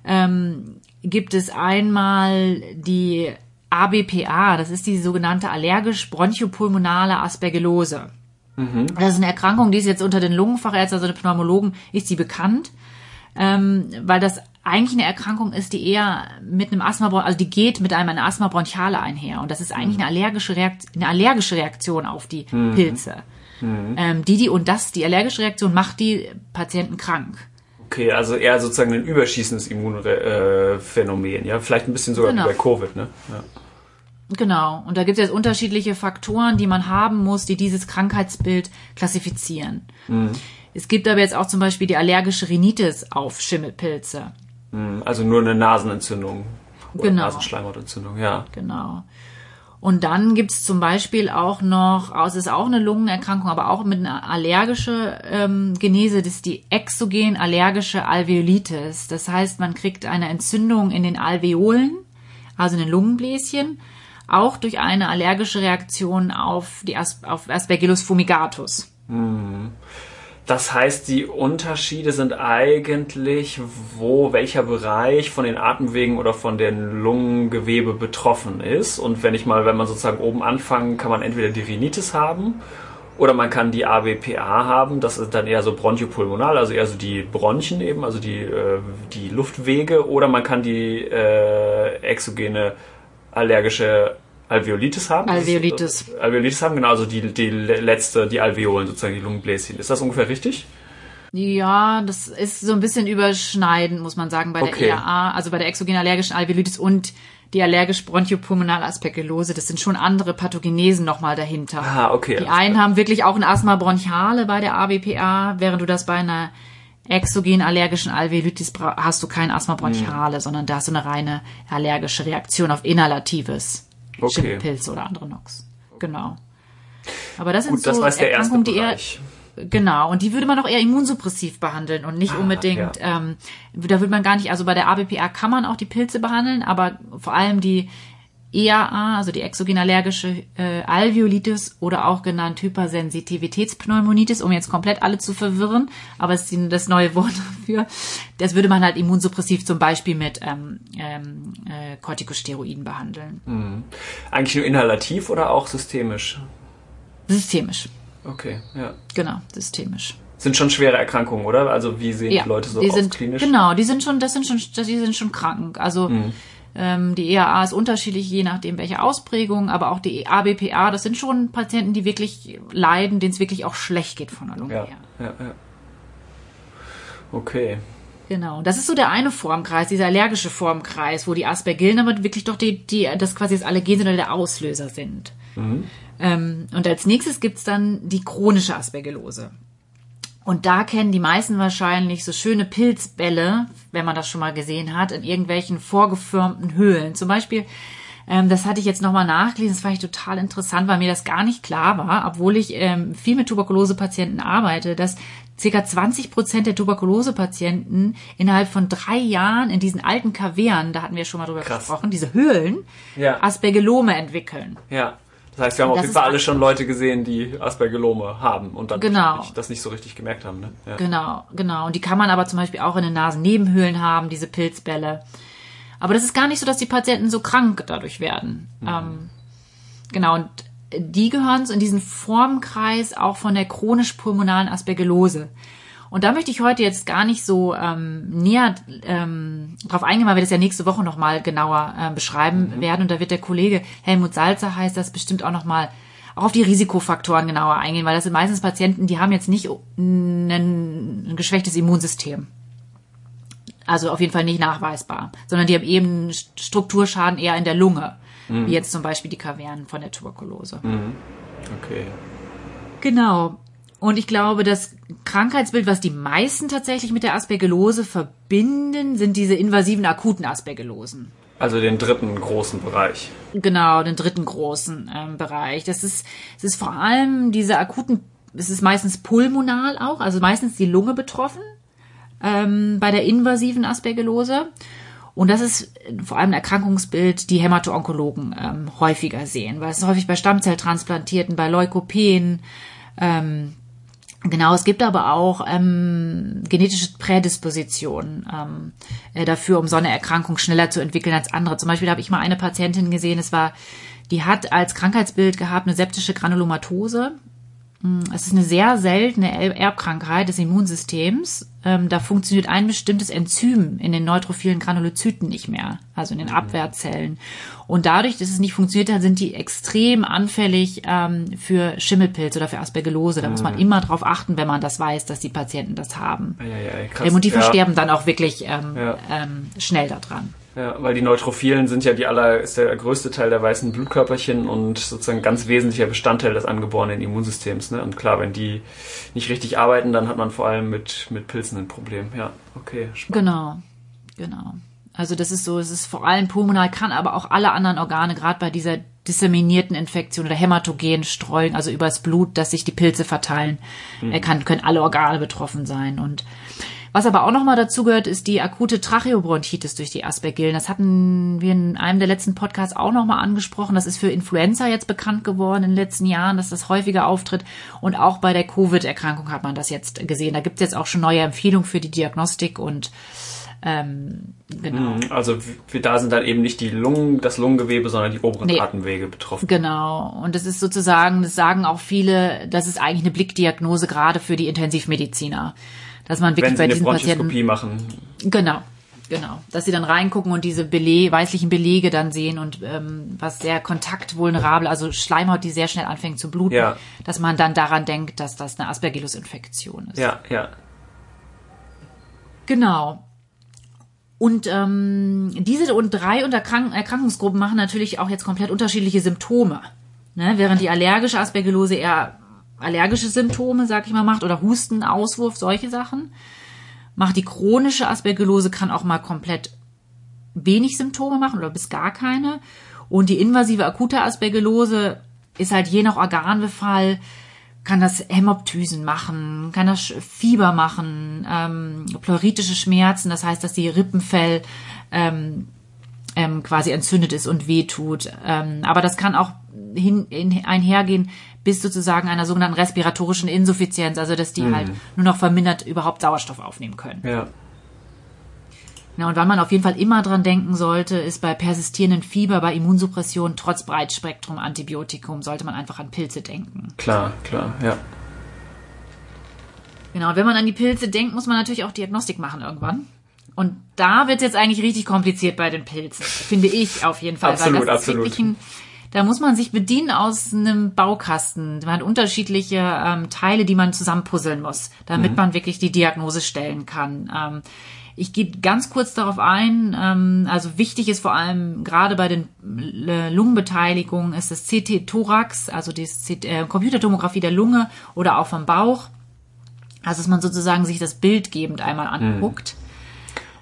ähm, gibt es einmal die ABPA, das ist die sogenannte allergisch-bronchopulmonale Aspergillose. Mhm. Das ist eine Erkrankung, die ist jetzt unter den Lungenfachärzten, also den Pneumologen, ist sie bekannt, ähm, weil das eigentlich eine Erkrankung ist, die eher mit einem Asthma, also die geht mit einem Asthma bronchiale einher. Und das ist eigentlich eine allergische Reaktion, eine allergische Reaktion auf die mhm. Pilze. Mhm. Ähm, die, die und das, die allergische Reaktion macht die Patienten krank. Okay, also eher sozusagen ein überschießendes Immunphänomen, ja, vielleicht ein bisschen sogar genau. wie bei Covid, ne? Ja. Genau. Und da gibt es jetzt unterschiedliche Faktoren, die man haben muss, die dieses Krankheitsbild klassifizieren. Mhm. Es gibt aber jetzt auch zum Beispiel die allergische Rhinitis auf Schimmelpilze. Hm, also nur eine Nasenentzündung. Oder genau. Nasenschleimhautentzündung, ja. Genau. Und dann gibt's zum Beispiel auch noch, es ist auch eine Lungenerkrankung, aber auch mit einer allergischen ähm, Genese, das ist die exogen allergische Alveolitis. Das heißt, man kriegt eine Entzündung in den Alveolen, also in den Lungenbläschen, auch durch eine allergische Reaktion auf die As auf Aspergillus fumigatus. Mhm. Das heißt, die Unterschiede sind eigentlich, wo welcher Bereich von den Atemwegen oder von den Lungengewebe betroffen ist. Und wenn ich mal, wenn man sozusagen oben anfangen, kann man entweder die Rhinitis haben oder man kann die ABPA haben. Das ist dann eher so bronchopulmonal, also eher so die Bronchien eben, also die, äh, die Luftwege. Oder man kann die äh, exogene allergische Alveolitis haben. Alveolitis. Das, Alveolitis haben, genau, also die, die letzte, die Alveolen sozusagen, die Lungenbläschen. Ist das ungefähr richtig? Ja, das ist so ein bisschen überschneidend, muss man sagen, bei okay. der ERA, also bei der exogenen allergischen Alveolitis und die allergisch bronchopulmonale Aspergillose. Das sind schon andere Pathogenesen nochmal dahinter. Ah, okay. Die einen haben wirklich auch ein Asthma bronchiale bei der ABPA, während du das bei einer exogen allergischen Alveolitis hast du kein Asthma bronchiale, hm. sondern da hast du eine reine allergische Reaktion auf Inhalatives okay. Schimmelpilz oder andere Nox. Genau. Aber das Gut, sind so das Erkrankungen, die eher Genau, und die würde man auch eher immunsuppressiv behandeln und nicht ah, unbedingt, ja. ähm, da würde man gar nicht, also bei der ABPA kann man auch die Pilze behandeln, aber vor allem die EAA, also die exogenallergische äh, Alveolitis oder auch genannt Hypersensitivitätspneumonitis, um jetzt komplett alle zu verwirren, aber es ist das neue Wort dafür. Das würde man halt immunsuppressiv zum Beispiel mit ähm, ähm, äh, Corticosteroiden behandeln. Mhm. Eigentlich nur inhalativ oder auch systemisch? Systemisch. Okay, ja. Genau, systemisch sind schon schwere Erkrankungen, oder? Also wie sehen ja, die Leute so die aus sind, klinisch? Genau, die sind schon, das sind schon, die sind schon krank. Also mhm. Ähm, die EAA ist unterschiedlich, je nachdem welche Ausprägung, aber auch die ABPA, das sind schon Patienten, die wirklich leiden, denen es wirklich auch schlecht geht von der Lunge ja, her. Ja, ja. Okay. Genau, das ist so der eine Formkreis, dieser allergische Formkreis, wo die Aspergillen aber wirklich doch die, die das quasi das Allergen sind oder der Auslöser sind. Mhm. Ähm, und als nächstes gibt's dann die chronische Aspergillose. Und da kennen die meisten wahrscheinlich so schöne Pilzbälle, wenn man das schon mal gesehen hat, in irgendwelchen vorgefirmten Höhlen. Zum Beispiel, ähm, das hatte ich jetzt nochmal nachgelesen, das fand ich total interessant, weil mir das gar nicht klar war, obwohl ich ähm, viel mit Tuberkulosepatienten arbeite, dass circa 20 Prozent der Tuberkulosepatienten innerhalb von drei Jahren in diesen alten Kavernen, da hatten wir schon mal drüber Krass. gesprochen, diese Höhlen, ja. Aspergillome entwickeln. Ja. Das heißt, wir haben das auf jeden Fall alle schon Leute gesehen, die Aspergillome haben und dann genau. das nicht so richtig gemerkt haben. Ne? Ja. Genau, genau. Und die kann man aber zum Beispiel auch in den Nasennebenhöhlen haben, diese Pilzbälle. Aber das ist gar nicht so, dass die Patienten so krank dadurch werden. Mhm. Ähm, genau, und die gehören in diesen Formkreis auch von der chronisch-pulmonalen Aspergillose. Und da möchte ich heute jetzt gar nicht so ähm, näher ähm, drauf eingehen, weil wir das ja nächste Woche nochmal genauer äh, beschreiben mhm. werden. Und da wird der Kollege Helmut Salzer heißt das bestimmt auch nochmal auch auf die Risikofaktoren genauer eingehen, weil das sind meistens Patienten, die haben jetzt nicht ein, ein geschwächtes Immunsystem. Also auf jeden Fall nicht nachweisbar, sondern die haben eben Strukturschaden eher in der Lunge, mhm. wie jetzt zum Beispiel die Kavernen von der Tuberkulose. Mhm. Okay. Genau. Und ich glaube, das Krankheitsbild, was die meisten tatsächlich mit der Aspergillose verbinden, sind diese invasiven akuten Aspergillosen. Also den dritten großen Bereich. Genau, den dritten großen ähm, Bereich. Das ist, es ist vor allem diese akuten, es ist meistens pulmonal auch, also meistens die Lunge betroffen ähm, bei der invasiven Aspergillose. Und das ist vor allem ein Erkrankungsbild, die Hämato-Onkologen ähm, häufiger sehen, weil es häufig bei Stammzelltransplantierten, bei Leukopen, ähm, Genau, es gibt aber auch ähm, genetische Prädispositionen ähm, äh, dafür, um so eine Erkrankung schneller zu entwickeln als andere. Zum Beispiel habe ich mal eine Patientin gesehen, es war, die hat als Krankheitsbild gehabt eine septische Granulomatose es ist eine sehr seltene Erbkrankheit des Immunsystems. Ähm, da funktioniert ein bestimmtes Enzym in den neutrophilen Granulozyten nicht mehr, also in den mhm. Abwehrzellen. Und dadurch, dass es nicht funktioniert hat, sind die extrem anfällig ähm, für Schimmelpilz oder für Aspergillose. Da muss man mhm. immer drauf achten, wenn man das weiß, dass die Patienten das haben. Ja, ja, krass. Und die versterben ja. dann auch wirklich ähm, ähm, schnell daran. Ja, weil die Neutrophilen sind ja die aller, ist der größte Teil der weißen Blutkörperchen und sozusagen ganz wesentlicher Bestandteil des angeborenen Immunsystems. Ne? Und klar, wenn die nicht richtig arbeiten, dann hat man vor allem mit, mit Pilzen ein Problem. Ja, okay. Spannend. Genau, genau. Also das ist so, es ist vor allem pulmonal, kann aber auch alle anderen Organe, gerade bei dieser disseminierten Infektion oder hämatogenen Streuung, also übers Blut, dass sich die Pilze verteilen, mhm. kann, können alle Organe betroffen sein. Und was aber auch nochmal dazu gehört, ist die akute Tracheobronchitis durch die Aspergillen. Das hatten wir in einem der letzten Podcasts auch nochmal angesprochen. Das ist für Influenza jetzt bekannt geworden in den letzten Jahren, dass das häufiger auftritt. Und auch bei der Covid-Erkrankung hat man das jetzt gesehen. Da gibt es jetzt auch schon neue Empfehlungen für die Diagnostik und ähm, genau. Mhm, also da sind dann eben nicht die Lungen, das Lungengewebe, sondern die oberen nee. Atemwege betroffen. Genau. Und das ist sozusagen, das sagen auch viele, das ist eigentlich eine Blickdiagnose gerade für die Intensivmediziner dass man wirklich Wenn bei diesen Patienten machen. Genau, genau, dass sie dann reingucken und diese Beleg, weißlichen Belege dann sehen und ähm, was sehr kontaktvulnerabel, also Schleimhaut, die sehr schnell anfängt zu bluten, ja. dass man dann daran denkt, dass das eine Aspergillus-Infektion ist. Ja, ja. Genau. Und ähm, diese und drei Unterkrank Erkrankungsgruppen machen natürlich auch jetzt komplett unterschiedliche Symptome. Ne? Während die allergische Aspergillose eher allergische Symptome, sag ich mal, macht oder Husten, Auswurf, solche Sachen. Macht die chronische Aspergillose kann auch mal komplett wenig Symptome machen oder bis gar keine. Und die invasive akute Aspergillose ist halt je nach Organbefall, kann das Hämoptysen machen, kann das Fieber machen, ähm, pleuritische Schmerzen, das heißt, dass die Rippenfell ähm, ähm, quasi entzündet ist und wehtut. Ähm, aber das kann auch hin, in, einhergehen bis sozusagen einer sogenannten respiratorischen Insuffizienz, also dass die mhm. halt nur noch vermindert überhaupt Sauerstoff aufnehmen können. Ja. Ja, und wann man auf jeden Fall immer dran denken sollte, ist bei persistierenden Fieber, bei Immunsuppression trotz Breitspektrum Antibiotikum sollte man einfach an Pilze denken. Klar, klar, ja. Genau, und wenn man an die Pilze denkt, muss man natürlich auch Diagnostik machen irgendwann. Und da wird es jetzt eigentlich richtig kompliziert bei den Pilzen, finde ich auf jeden Fall. Absolut, weil das absolut. Ist wirklich ein, da muss man sich bedienen aus einem Baukasten. Man hat unterschiedliche ähm, Teile, die man zusammenpuzzeln muss, damit mhm. man wirklich die Diagnose stellen kann. Ähm, ich gehe ganz kurz darauf ein. Ähm, also wichtig ist vor allem gerade bei den äh, Lungenbeteiligungen ist das CT-Thorax, also die äh, Computertomographie der Lunge oder auch vom Bauch. Also dass man sozusagen sich das bildgebend einmal mhm. anguckt. Mhm.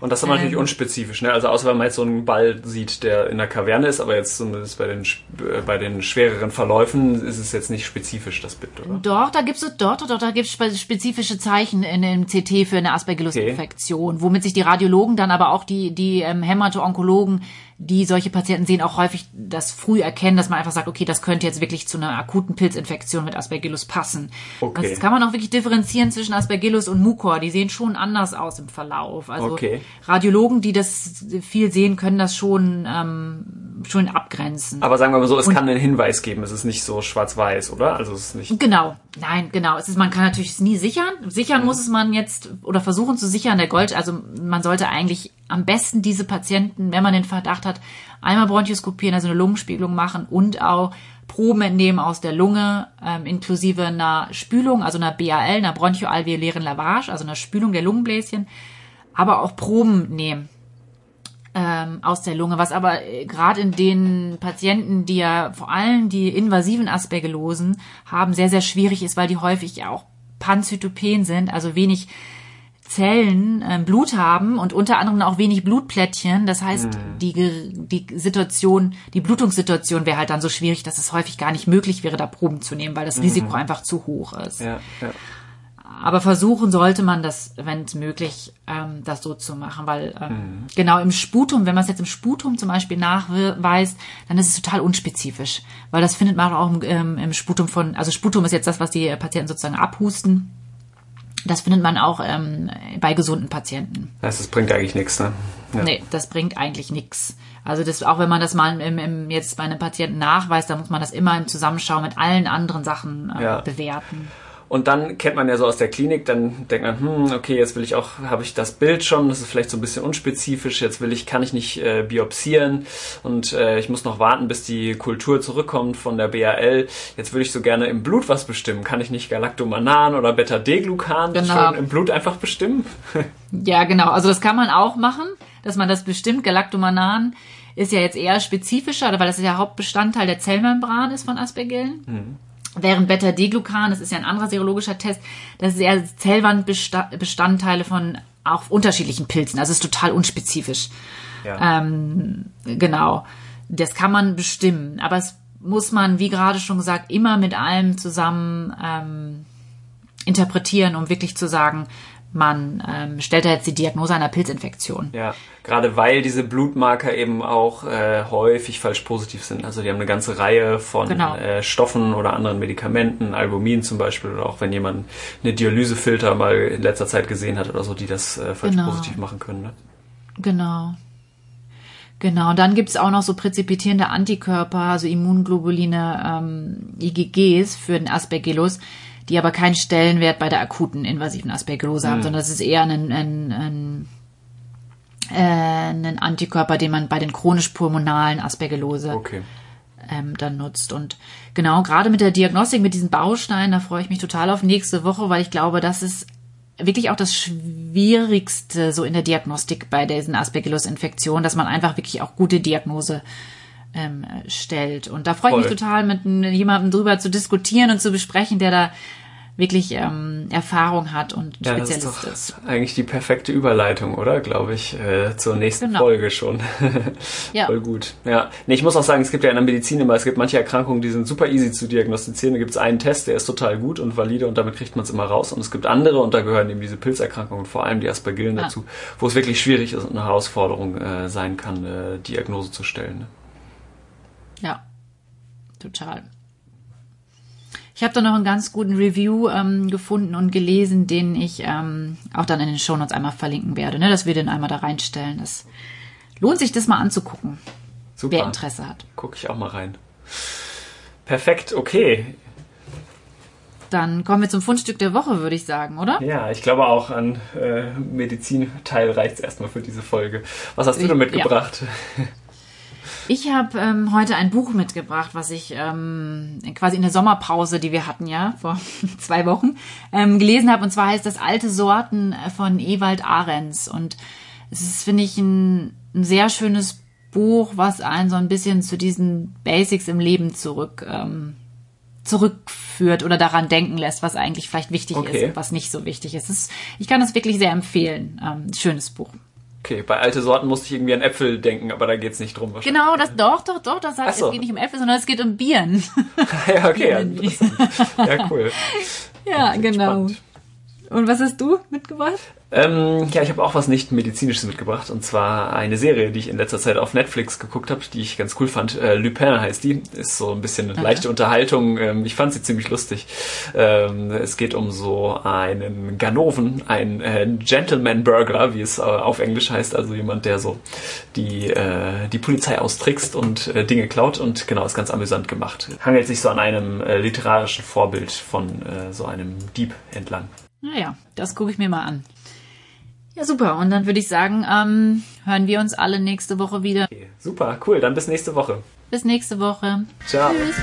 Und das ist aber ähm, natürlich unspezifisch, ne? Also außer wenn man jetzt so einen Ball sieht, der in der Kaverne ist, aber jetzt zumindest bei den äh, bei den schwereren Verläufen ist es jetzt nicht spezifisch das Bild, oder? Doch, da gibt's dort, dort, da gibt's spezifische Zeichen in dem CT für eine Aspergillus-Infektion, okay. womit sich die Radiologen dann aber auch die die ähm, Hämato-Onkologen die solche Patienten sehen, auch häufig das früh erkennen, dass man einfach sagt, okay, das könnte jetzt wirklich zu einer akuten Pilzinfektion mit Aspergillus passen. Okay. Das kann man auch wirklich differenzieren zwischen Aspergillus und Mucor. Die sehen schon anders aus im Verlauf. Also okay. Radiologen, die das viel sehen, können das schon ähm, schon abgrenzen. Aber sagen wir mal so, es und, kann einen Hinweis geben. Es ist nicht so schwarz-weiß, oder? Also es ist nicht. Genau, nein, genau. Es ist, man kann natürlich es nie sichern. Sichern mhm. muss es man jetzt oder versuchen zu sichern. Der Gold, also man sollte eigentlich am besten diese Patienten, wenn man den Verdacht hat, einmal bronchoskopieren, also eine Lungenspiegelung machen und auch Proben entnehmen aus der Lunge, ähm, inklusive einer Spülung, also einer BAL, einer bronchoalveolären Lavage, also einer Spülung der Lungenbläschen, aber auch Proben nehmen ähm, aus der Lunge, was aber äh, gerade in den Patienten, die ja vor allem die invasiven Aspergillosen haben, sehr, sehr schwierig ist, weil die häufig auch panzytopen sind, also wenig Zellen äh, Blut haben und unter anderem auch wenig Blutplättchen. Das heißt, mhm. die, die Situation, die Blutungssituation wäre halt dann so schwierig, dass es häufig gar nicht möglich wäre, da Proben zu nehmen, weil das mhm. Risiko einfach zu hoch ist. Ja, ja. Aber versuchen sollte man das, wenn es möglich, ähm, das so zu machen, weil ähm, mhm. genau im Sputum, wenn man es jetzt im Sputum zum Beispiel nachweist, dann ist es total unspezifisch, weil das findet man auch im, ähm, im Sputum von, also Sputum ist jetzt das, was die Patienten sozusagen abhusten das findet man auch ähm, bei gesunden Patienten. Das, heißt, das bringt eigentlich nichts, ne? Ja. Nee, das bringt eigentlich nichts. Also das, auch wenn man das mal im, im, jetzt bei einem Patienten nachweist, dann muss man das immer im Zusammenschau mit allen anderen Sachen äh, ja. bewerten. Und dann kennt man ja so aus der Klinik, dann denkt man, hm, okay, jetzt will ich auch, habe ich das Bild schon, das ist vielleicht so ein bisschen unspezifisch, jetzt will ich, kann ich nicht äh, biopsieren und äh, ich muss noch warten, bis die Kultur zurückkommt von der BAL. Jetzt würde ich so gerne im Blut was bestimmen. Kann ich nicht Galactomanan oder Beta-D-Glucan genau. schon im Blut einfach bestimmen? ja, genau. Also das kann man auch machen, dass man das bestimmt. Galactomanan ist ja jetzt eher spezifischer, weil das ja Hauptbestandteil der Zellmembran ist von Aspergillen. Mhm. Während Beta-D-Glucan, das ist ja ein anderer serologischer Test, das ist eher Zellwandbestandteile von auch unterschiedlichen Pilzen. Also ist total unspezifisch. Ja. Ähm, genau. Das kann man bestimmen. Aber es muss man, wie gerade schon gesagt, immer mit allem zusammen ähm, interpretieren, um wirklich zu sagen, man ähm, stellt da jetzt die Diagnose einer Pilzinfektion. Ja, gerade weil diese Blutmarker eben auch äh, häufig falsch positiv sind. Also die haben eine ganze Reihe von genau. äh, Stoffen oder anderen Medikamenten, Albumin zum Beispiel, oder auch wenn jemand eine Dialysefilter mal in letzter Zeit gesehen hat oder so, die das äh, falsch genau. positiv machen können. Ne? Genau. Genau, und dann gibt's auch noch so präzipitierende Antikörper, also Immunglobuline, ähm, IgGs für den Aspergillus die aber keinen Stellenwert bei der akuten invasiven Aspergillose haben, mhm. sondern das ist eher ein, ein, ein, äh, ein Antikörper, den man bei den chronisch-pulmonalen Aspergillose okay. ähm, dann nutzt. Und genau, gerade mit der Diagnostik, mit diesen Bausteinen, da freue ich mich total auf nächste Woche, weil ich glaube, das ist wirklich auch das Schwierigste so in der Diagnostik bei diesen Aspergillus-Infektionen, dass man einfach wirklich auch gute Diagnose ähm, stellt. Und da freue ich mich total, mit jemandem drüber zu diskutieren und zu besprechen, der da wirklich ähm, Erfahrung hat und ja, Spezialist das ist, doch ist. Eigentlich die perfekte Überleitung, oder? Glaube ich, äh, zur nächsten genau. Folge schon. ja. Voll gut. Ja. Nee, ich muss auch sagen, es gibt ja in der Medizin immer, es gibt manche Erkrankungen, die sind super easy zu diagnostizieren. Da gibt es einen Test, der ist total gut und valide und damit kriegt man es immer raus. Und es gibt andere, und da gehören eben diese Pilzerkrankungen, vor allem die Aspergillen ah. dazu, wo es wirklich schwierig ist und eine Herausforderung äh, sein kann, äh, Diagnose zu stellen. Ne? Ja, total. Ich habe da noch einen ganz guten Review ähm, gefunden und gelesen, den ich ähm, auch dann in den Shownotes einmal verlinken werde, ne, dass wir den einmal da reinstellen. Das lohnt sich, das mal anzugucken, Super. wer Interesse hat. Gucke ich auch mal rein. Perfekt, okay. Dann kommen wir zum Fundstück der Woche, würde ich sagen, oder? Ja, ich glaube auch an äh, Medizinteil reicht es erstmal für diese Folge. Was hast du denn mitgebracht? Ja. Ich habe ähm, heute ein Buch mitgebracht, was ich ähm, quasi in der Sommerpause, die wir hatten ja vor zwei Wochen, ähm, gelesen habe. Und zwar heißt das Alte Sorten von Ewald Ahrens. Und es ist, finde ich, ein, ein sehr schönes Buch, was einen so ein bisschen zu diesen Basics im Leben zurück ähm, zurückführt oder daran denken lässt, was eigentlich vielleicht wichtig okay. ist und was nicht so wichtig ist. ist ich kann es wirklich sehr empfehlen. Ähm, schönes Buch. Okay, bei alte Sorten musste ich irgendwie an Äpfel denken, aber da geht es nicht drum. Genau, das doch, doch, doch, das heißt, so. es geht nicht um Äpfel, sondern es geht um Bieren. ja, okay, ja, ja, cool. ja, genau. Spannend. Und was hast du mitgebracht? Ähm, ja, ich habe auch was nicht medizinisches mitgebracht und zwar eine Serie, die ich in letzter Zeit auf Netflix geguckt habe, die ich ganz cool fand. Äh, Lupin heißt die, ist so ein bisschen eine leichte Unterhaltung. Ähm, ich fand sie ziemlich lustig. Ähm, es geht um so einen Ganoven, ein äh, Gentleman Burglar, wie es äh, auf Englisch heißt, also jemand, der so die äh, die Polizei austrickst und äh, Dinge klaut und genau ist ganz amüsant gemacht. Hangelt sich so an einem äh, literarischen Vorbild von so einem Dieb entlang. Naja, das gucke ich mir mal an. Ja, super. Und dann würde ich sagen, ähm, hören wir uns alle nächste Woche wieder. Okay, super, cool. Dann bis nächste Woche. Bis nächste Woche. Ciao. Tschüss.